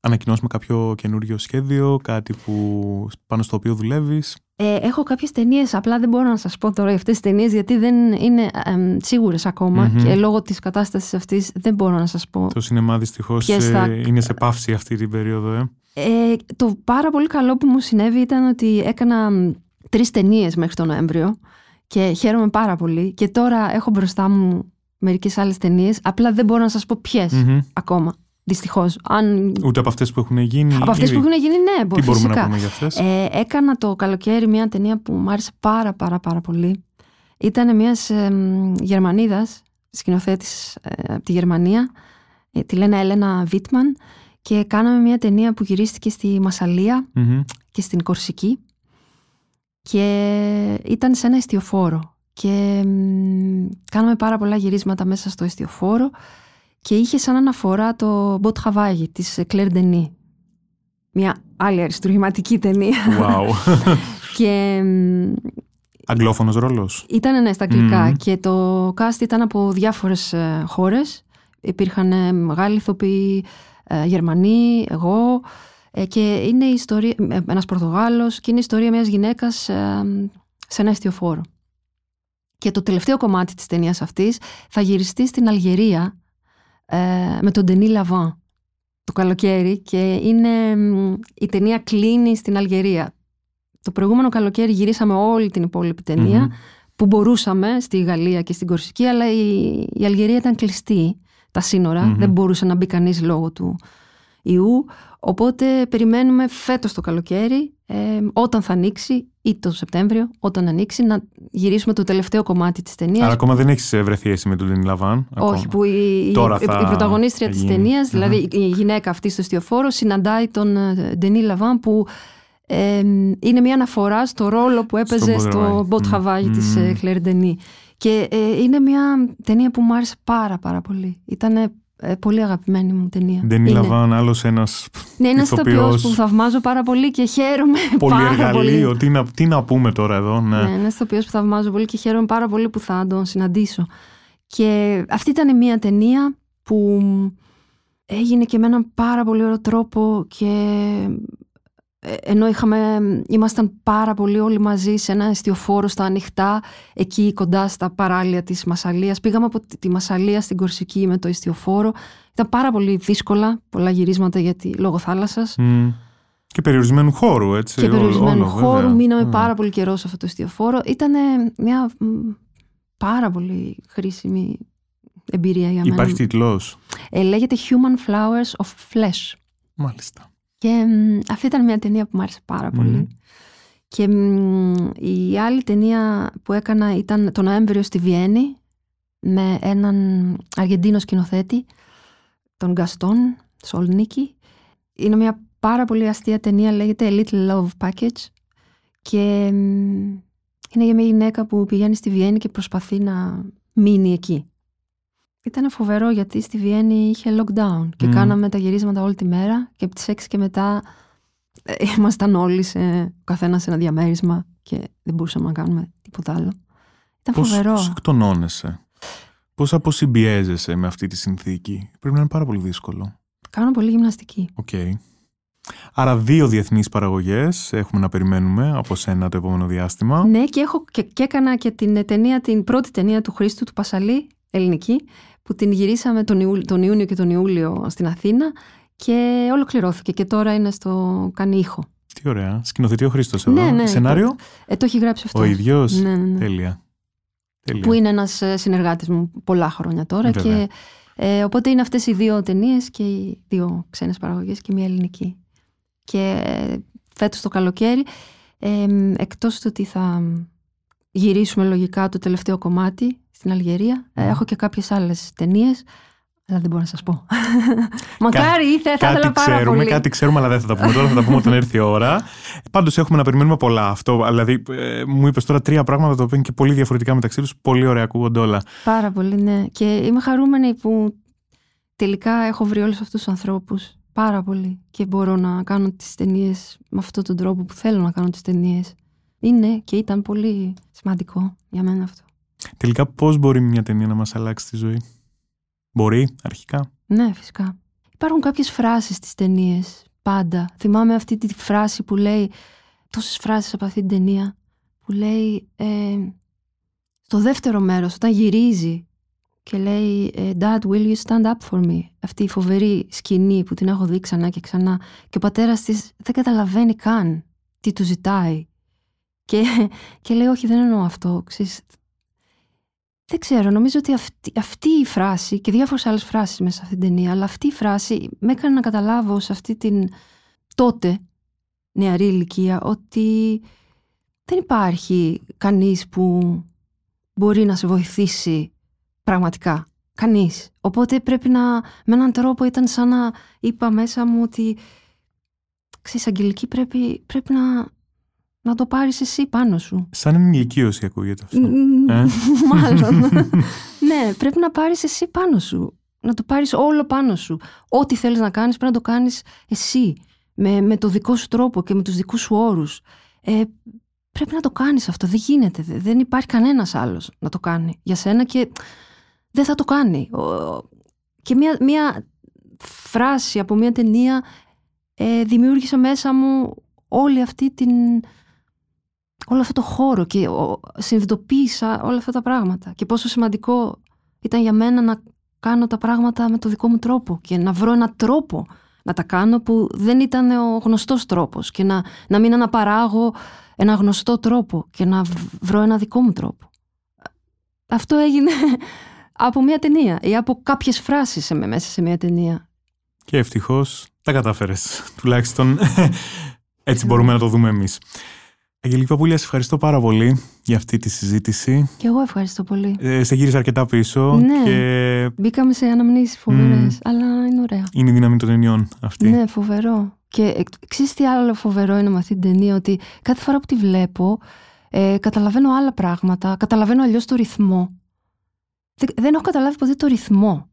ανακοινώσουμε κάποιο καινούριο σχέδιο, κάτι που, πάνω στο οποίο δουλεύεις; Ε, έχω κάποιες ταινίες, απλά δεν μπορώ να σας πω τώρα για αυτές τις ταινίες γιατί δεν είναι ε, σίγουρες ακόμα Μμμ. και λόγω της κατάστασης αυτής δεν μπορώ να σας πω. Το σινεμά δυστυχώς Ποιες θα- ε, είναι σε παύση αυτή την περίοδο. Ε. Ε, το πάρα πολύ καλό που μου συνέβη ήταν ότι έκανα μ, τρεις ταινίες μέχρι τον Νοέμβριο και χαίρομαι πάρα πολύ και τώρα έχω μπροστά μου μερικές άλλες ταινίες. απλά δεν μπορώ να σας πω ποιες Μμμ. ακόμα. Δυστυχώς. Αν... Ούτε από αυτές που έχουν γίνει. Από αυτές ήδη. που έχουν γίνει, ναι, μπο- Τι μπορούμε φυσικά. να πούμε για αυτές; Ε, έκανα το καλοκαίρι μια ταινία που μου άρεσε πάρα πάρα πάρα πολύ. Ήταν μιας ε, μ, Γερμανίδας, σκηνοθέτης ε, από τη Γερμανία. Ε, τη λένε Έλενα Βίτμαν. Και κάναμε μια ταινία που γυρίστηκε στη Μασαλία Μμμ. και στην Κορσική. Και ήταν σε ένα εστιοφόρο. Και μ, κάναμε πάρα πολλά γυρίσματα μέσα στο εστιοφόρο. Και είχε σαν αναφορά το Μποτ Χαβάγι της Κλέρ Ντενί. Μια άλλη αριστουργηματική ταινία. Wow. [laughs] και μ, Αγγλόφωνος ρόλος. ήταν ναι, στα αγγλικά Μμμ. και το cast ήταν από διάφορες ε, χώρες. Υπήρχαν ε, μεγάλοι ηθοποιοί, ε, Γερμανοί, εγώ ε, και είναι η ιστορία, ε, ένας Πορτογάλος και είναι η ιστορία μιας γυναίκας ε, σε ένα εστιοφόρο. Και το τελευταίο κομμάτι της ταινίας αυτής θα γυριστεί στην Αλγερία ε, με τον Ντενί Λαβάν το καλοκαίρι και είναι, μ, η ταινία κλείνει στην Αλγερία. Το προηγούμενο καλοκαίρι γυρίσαμε όλη την υπόλοιπη ταινία Μμμ. που μπορούσαμε στη Γαλλία και στην Κορσική, αλλά η, η Αλγερία ήταν κλειστή τα σύνορα, Μμμ. δεν μπορούσε να μπει κανείς λόγω του ιού. Οπότε περιμένουμε φέτος το καλοκαίρι, ε, όταν θα ανοίξει ή το Σεπτέμβριο, όταν ανοίξει, να γυρίσουμε το τελευταίο κομμάτι της ταινίας. Αλλά ακόμα δεν έχεις ε, βρεθεί εσύ με τον Ντένι Λαβάν. Όχι, ακόμα. που η, η, Τώρα η- θα η πρωταγωνίστρια της γίνει. ταινίας, Μμμ. δηλαδή η γυναίκα αυτή στο ιστιοφόρο, συναντάει τον ε, Ντενί Λαβάν που ε, είναι μια αναφορά στο ρόλο που έπαιζε Στον στο Beau Beau Travail. Travail της Μμμ. ε, Κλέρ Ντενί. Και ε, είναι μια ταινία που μου άρεσε πάρα πάρα πολύ. Ήταν πολύ αγαπημένη μου ταινία. Ντένι Είναι. Λαβάν, άλλος ένας Ναι, είναι ένας ηθοποιός ηθοποιός. που θαυμάζω πάρα πολύ και χαίρομαι πάρα πολύ. πολυεργαλείο. Τι να, τι να πούμε τώρα εδώ. Ναι. Ναι, είναι ηθοποιός που θαυμάζω πολύ και χαίρομαι πάρα πολύ που θα τον συναντήσω. Και αυτή ήταν μια ταινία που έγινε και με έναν πάρα πολύ ωραίο τρόπο και Ε, ενώ είχαμε, ήμασταν πάρα πολύ όλοι μαζί σε ένα εστιοφόρο στα ανοιχτά, εκεί κοντά στα παράλια της Μασαλίας. Πήγαμε από τη- τη Μασαλία στην Κορσική με το εστιοφόρο. Ήταν πάρα πολύ δύσκολα, πολλά γυρίσματα γιατί λόγω θάλασσας. Μμ. Και περιορισμένου χώρου, έτσι. και ό- περιορισμένου όλο, χώρου. βέβαια. Μείναμε Ναι. πάρα πολύ καιρό σε αυτό το εστιοφόρο. Ήταν μια μ, πάρα πολύ χρήσιμη εμπειρία για μένα. Υπάρχει τίτλος. Ε, λέγεται Human Flowers of Flesh. Μάλιστα. Και μ, αυτή ήταν μια ταινία που μου άρεσε πάρα πολύ. Και μ, η άλλη ταινία που έκανα ήταν το Νοέμβριο στη Βιέννη με έναν Αργεντίνο σκηνοθέτη, τον Γκαστόν Σολνίκη. Είναι μια πάρα πολύ αστεία ταινία, λέγεται A Little Love Package και μ, είναι για μια γυναίκα που πηγαίνει στη Βιέννη και προσπαθεί να μείνει εκεί. Ήταν φοβερό γιατί στη Βιέννη είχε lockdown και Μμ. κάναμε τα γυρίσματα όλη τη μέρα και από τις 6 και μετά ε, ήμασταν όλοι σε ο καθένας σε ένα διαμέρισμα και δεν μπορούσαμε να κάνουμε τίποτα άλλο. Ήταν Πώς, φοβερό. πώς εκτονώνεσαι; Πώς αποσυμπιέζεσαι με αυτή τη συνθήκη; Πρέπει να είναι πάρα πολύ δύσκολο. Κάνω πολύ γυμναστική. Οκ. Άρα δύο διεθνείς παραγωγές έχουμε να περιμένουμε από σένα το επόμενο διάστημα. Ναι, και, έχω, και, και έκανα και την ταινία, την πρώτη ταινία του Χρήστου του Πασαλή, ελληνική, που την γυρίσαμε τον, Ιούλ- τον Ιούνιο και τον Ιούλιο στην Αθήνα και ολοκληρώθηκε και τώρα είναι στο κάνει ήχο. Τι ωραία. Σκηνοθετεί ο Χρήστος εδώ. Ναι, ναι. Σενάριο; Ε, το έχει γράψει αυτό. Ο ίδιος; Ναι, ναι, ναι. Τέλεια. Τέλεια. Που είναι ένας ε, συνεργάτης μου πολλά χρόνια τώρα. Βέβαια. Και, ε, οπότε είναι αυτές οι δύο ταινίες και οι δύο ξένες παραγωγές και μία ελληνική. Και ε, φέτος το καλοκαίρι, ε, εκτός του ότι θα γυρίσουμε λογικά το τελευταίο κομμάτι στην Αλγερία, ε, έχω και κάποιες άλλες ταινίες. Αλλά δεν μπορώ να σας πω. [laughs] Μακάρι, ήθε, θα ήθελα κάτι πάρα ξέρουμε, πολύ. κάτι ξέρουμε, αλλά δεν θα τα πούμε τώρα, θα τα πούμε όταν έρθει η ώρα. Πάντως έχουμε να περιμένουμε πολλά. Αυτό, δηλαδή, ε, μου είπες τώρα τρία πράγματα τα οποία είναι και πολύ διαφορετικά μεταξύ τους. Πολύ ωραία ακούγονται όλα. Πάρα πολύ, ναι. Και είμαι χαρούμενη που τελικά έχω βρει όλους αυτούς τους ανθρώπους. Πάρα πολύ. Και μπορώ να κάνω τις ταινίες με αυτόν τον τρόπο που θέλω να κάνω τις ταινίες. Είναι και ήταν πολύ σημαντικό για μένα αυτό. Τελικά, πώς μπορεί μια ταινία να μας αλλάξει τη ζωή; Μπορεί, αρχικά. Ναι, φυσικά. Υπάρχουν κάποιες φράσεις στις ταινίες. Πάντα. Θυμάμαι αυτή τη φράση που λέει, τόσες φράσεις από αυτή την ταινία, που λέει ε, στο δεύτερο μέρος, όταν γυρίζει και λέει ε, «Dad, will you stand up for me» αυτή η φοβερή σκηνή που την έχω δει ξανά και ξανά και ο πατέρας της δεν καταλαβαίνει καν τι του ζητάει και, [laughs] και λέει «Όχι, δεν εννοώ αυτό, ξέρεις, δεν ξέρω, νομίζω ότι αυτή, αυτή η φράση και διάφορες άλλες φράσεις μέσα σε αυτή την ταινία, αλλά αυτή η φράση με έκανε να καταλάβω σε αυτή την τότε νεαρή ηλικία ότι δεν υπάρχει κανείς που μπορεί να σε βοηθήσει πραγματικά. Κανείς. Οπότε πρέπει να, με έναν τρόπο ήταν σαν να είπα μέσα μου ότι ξέρεις Αγγελική πρέπει, πρέπει να, να το πάρεις εσύ πάνω σου. Σαν ενηλικίωση ακούγεται αυτό. Μ, Ε; [laughs] Μάλλον. [laughs] ναι, πρέπει να πάρεις εσύ πάνω σου. Να το πάρεις όλο πάνω σου. Ό,τι θέλεις να κάνεις πρέπει να το κάνεις εσύ. Με, με το δικό σου τρόπο και με τους δικούς σου όρους. Ε, πρέπει να το κάνεις αυτό. Δεν γίνεται. Δε- Δεν υπάρχει κανένας άλλος να το κάνει για σένα και δεν θα το κάνει. Ο- Και μία, μία φράση από μία ταινία ε, δημιούργησε μέσα μου όλη αυτή την, όλο αυτό το χώρο και ο- συνειδητοποίησα όλα αυτά τα πράγματα και πόσο σημαντικό ήταν για μένα να κάνω τα πράγματα με το δικό μου τρόπο και να βρω ένα τρόπο να τα κάνω που δεν ήταν ο γνωστός τρόπος και να, να μην αναπαράγω ένα γνωστό τρόπο και να β- βρω ένα δικό μου τρόπο. Αυτό έγινε [laughs] από μια ταινία ή από κάποιες φράσεις σε- μέσα σε μια ταινία. Και ευτυχώς τα κατάφερες. Τουλάχιστον [laughs] έτσι μπορούμε να το δούμε εμείς. Αγγελική Παπούλια, σε ευχαριστώ πάρα πολύ για αυτή τη συζήτηση. Και εγώ ευχαριστώ πολύ. Ε, σε γύρισα αρκετά πίσω Ναι. και Μπήκαμε σε αναμνήσεις φοβερές, αλλά είναι ωραία. είναι η δύναμη των ταινιών αυτή. Ναι, φοβερό. Και εκ- ξέρεις τι άλλο φοβερό είναι με αυτή την ταινία, ότι κάθε φορά που τη βλέπω, ε, καταλαβαίνω άλλα πράγματα, καταλαβαίνω αλλιώς το ρυθμό. Δεν, δεν έχω καταλάβει ποτέ το ρυθμό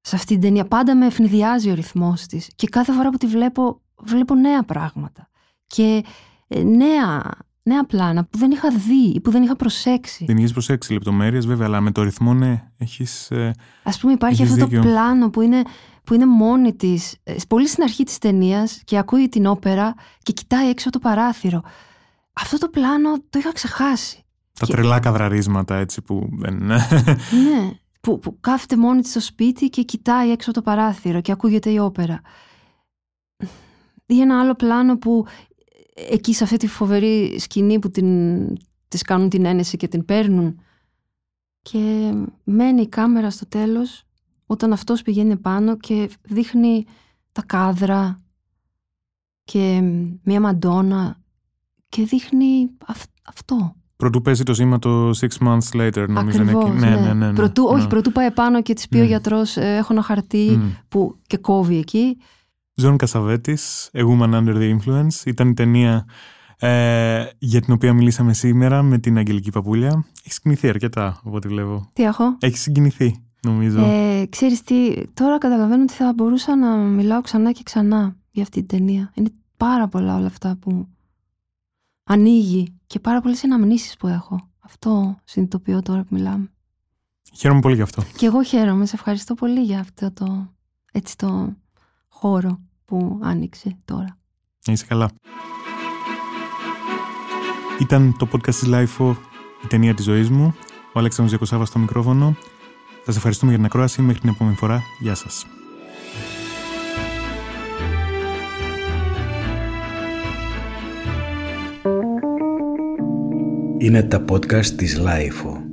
σε αυτή την ταινία. Πάντα με ευνηδιάζει ο ρυθμός της. Και κάθε φορά που τη βλέπω, βλέπω νέα πράγματα. Και ε, νέα, νέα πλάνα που δεν είχα δει ή που δεν είχα προσέξει. Δεν είχες προσέξει λεπτομέρειες, βέβαια, αλλά με το ρυθμό, ναι, έχεις. Α πούμε, υπάρχει αυτό το πλάνο που είναι, που είναι μόνη της, πολύ στην αρχή της ταινίας και ακούει την όπερα και κοιτάει έξω από το παράθυρο. Αυτό το πλάνο το είχα ξεχάσει. Τα και... τρελά καδραρίσματα έτσι που δεν είναι. [laughs] ναι, που, που κάθεται μόνη της στο σπίτι και κοιτάει έξω από το παράθυρο και ακούγεται η όπερα. Ή ένα άλλο πλάνο που εκεί σε αυτή τη φοβερή σκηνή που την, της κάνουν την ένεση και την παίρνουν και μένει η κάμερα στο τέλος όταν αυτός πηγαίνει πάνω και δείχνει τα κάδρα και μια μαντόνα και δείχνει αυτό. Πρωτού παίζει το σήμα το Six Months Later, νομίζω. Ακριβώς, ναι, ναι, ναι, ναι, Πρωτού, Όχι, πρωτού πάει πάνω και της πει ο γιατρός: Έχω ένα χαρτί που και κόβει εκεί. Ζων Κασαβέτης, A Woman Under the Influence. Ήταν η ταινία ε, για την οποία μιλήσαμε σήμερα με την Αγγελική Παπούλια. Έχει συγκινηθεί αρκετά, από ό,τι βλέπω. Τι έχω; Έχει συγκινηθεί, νομίζω. Ε, ξέρεις τι, τώρα καταλαβαίνω ότι θα μπορούσα να μιλάω ξανά και ξανά για αυτή την ταινία. Είναι πάρα πολλά όλα αυτά που ανοίγει και πάρα πολλές αναμνήσεις που έχω. Αυτό συνειδητοποιώ τώρα που μιλάμε. Χαίρομαι πολύ γι' αυτό. Και εγώ χαίρομαι. Σε ευχαριστώ πολύ για αυτό το, έτσι το χώρο που άνοιξε τώρα. Είσαι καλά. Ήταν το podcast της LIFO, η ταινία της ζωής μου. Ο Αλέξανδρος Γιακοσάβας στο μικρόφωνο. Σας ευχαριστούμε για την ακρόαση. Μέχρι την επόμενη φορά. Γεια σας. Είναι τα podcast της LIFO.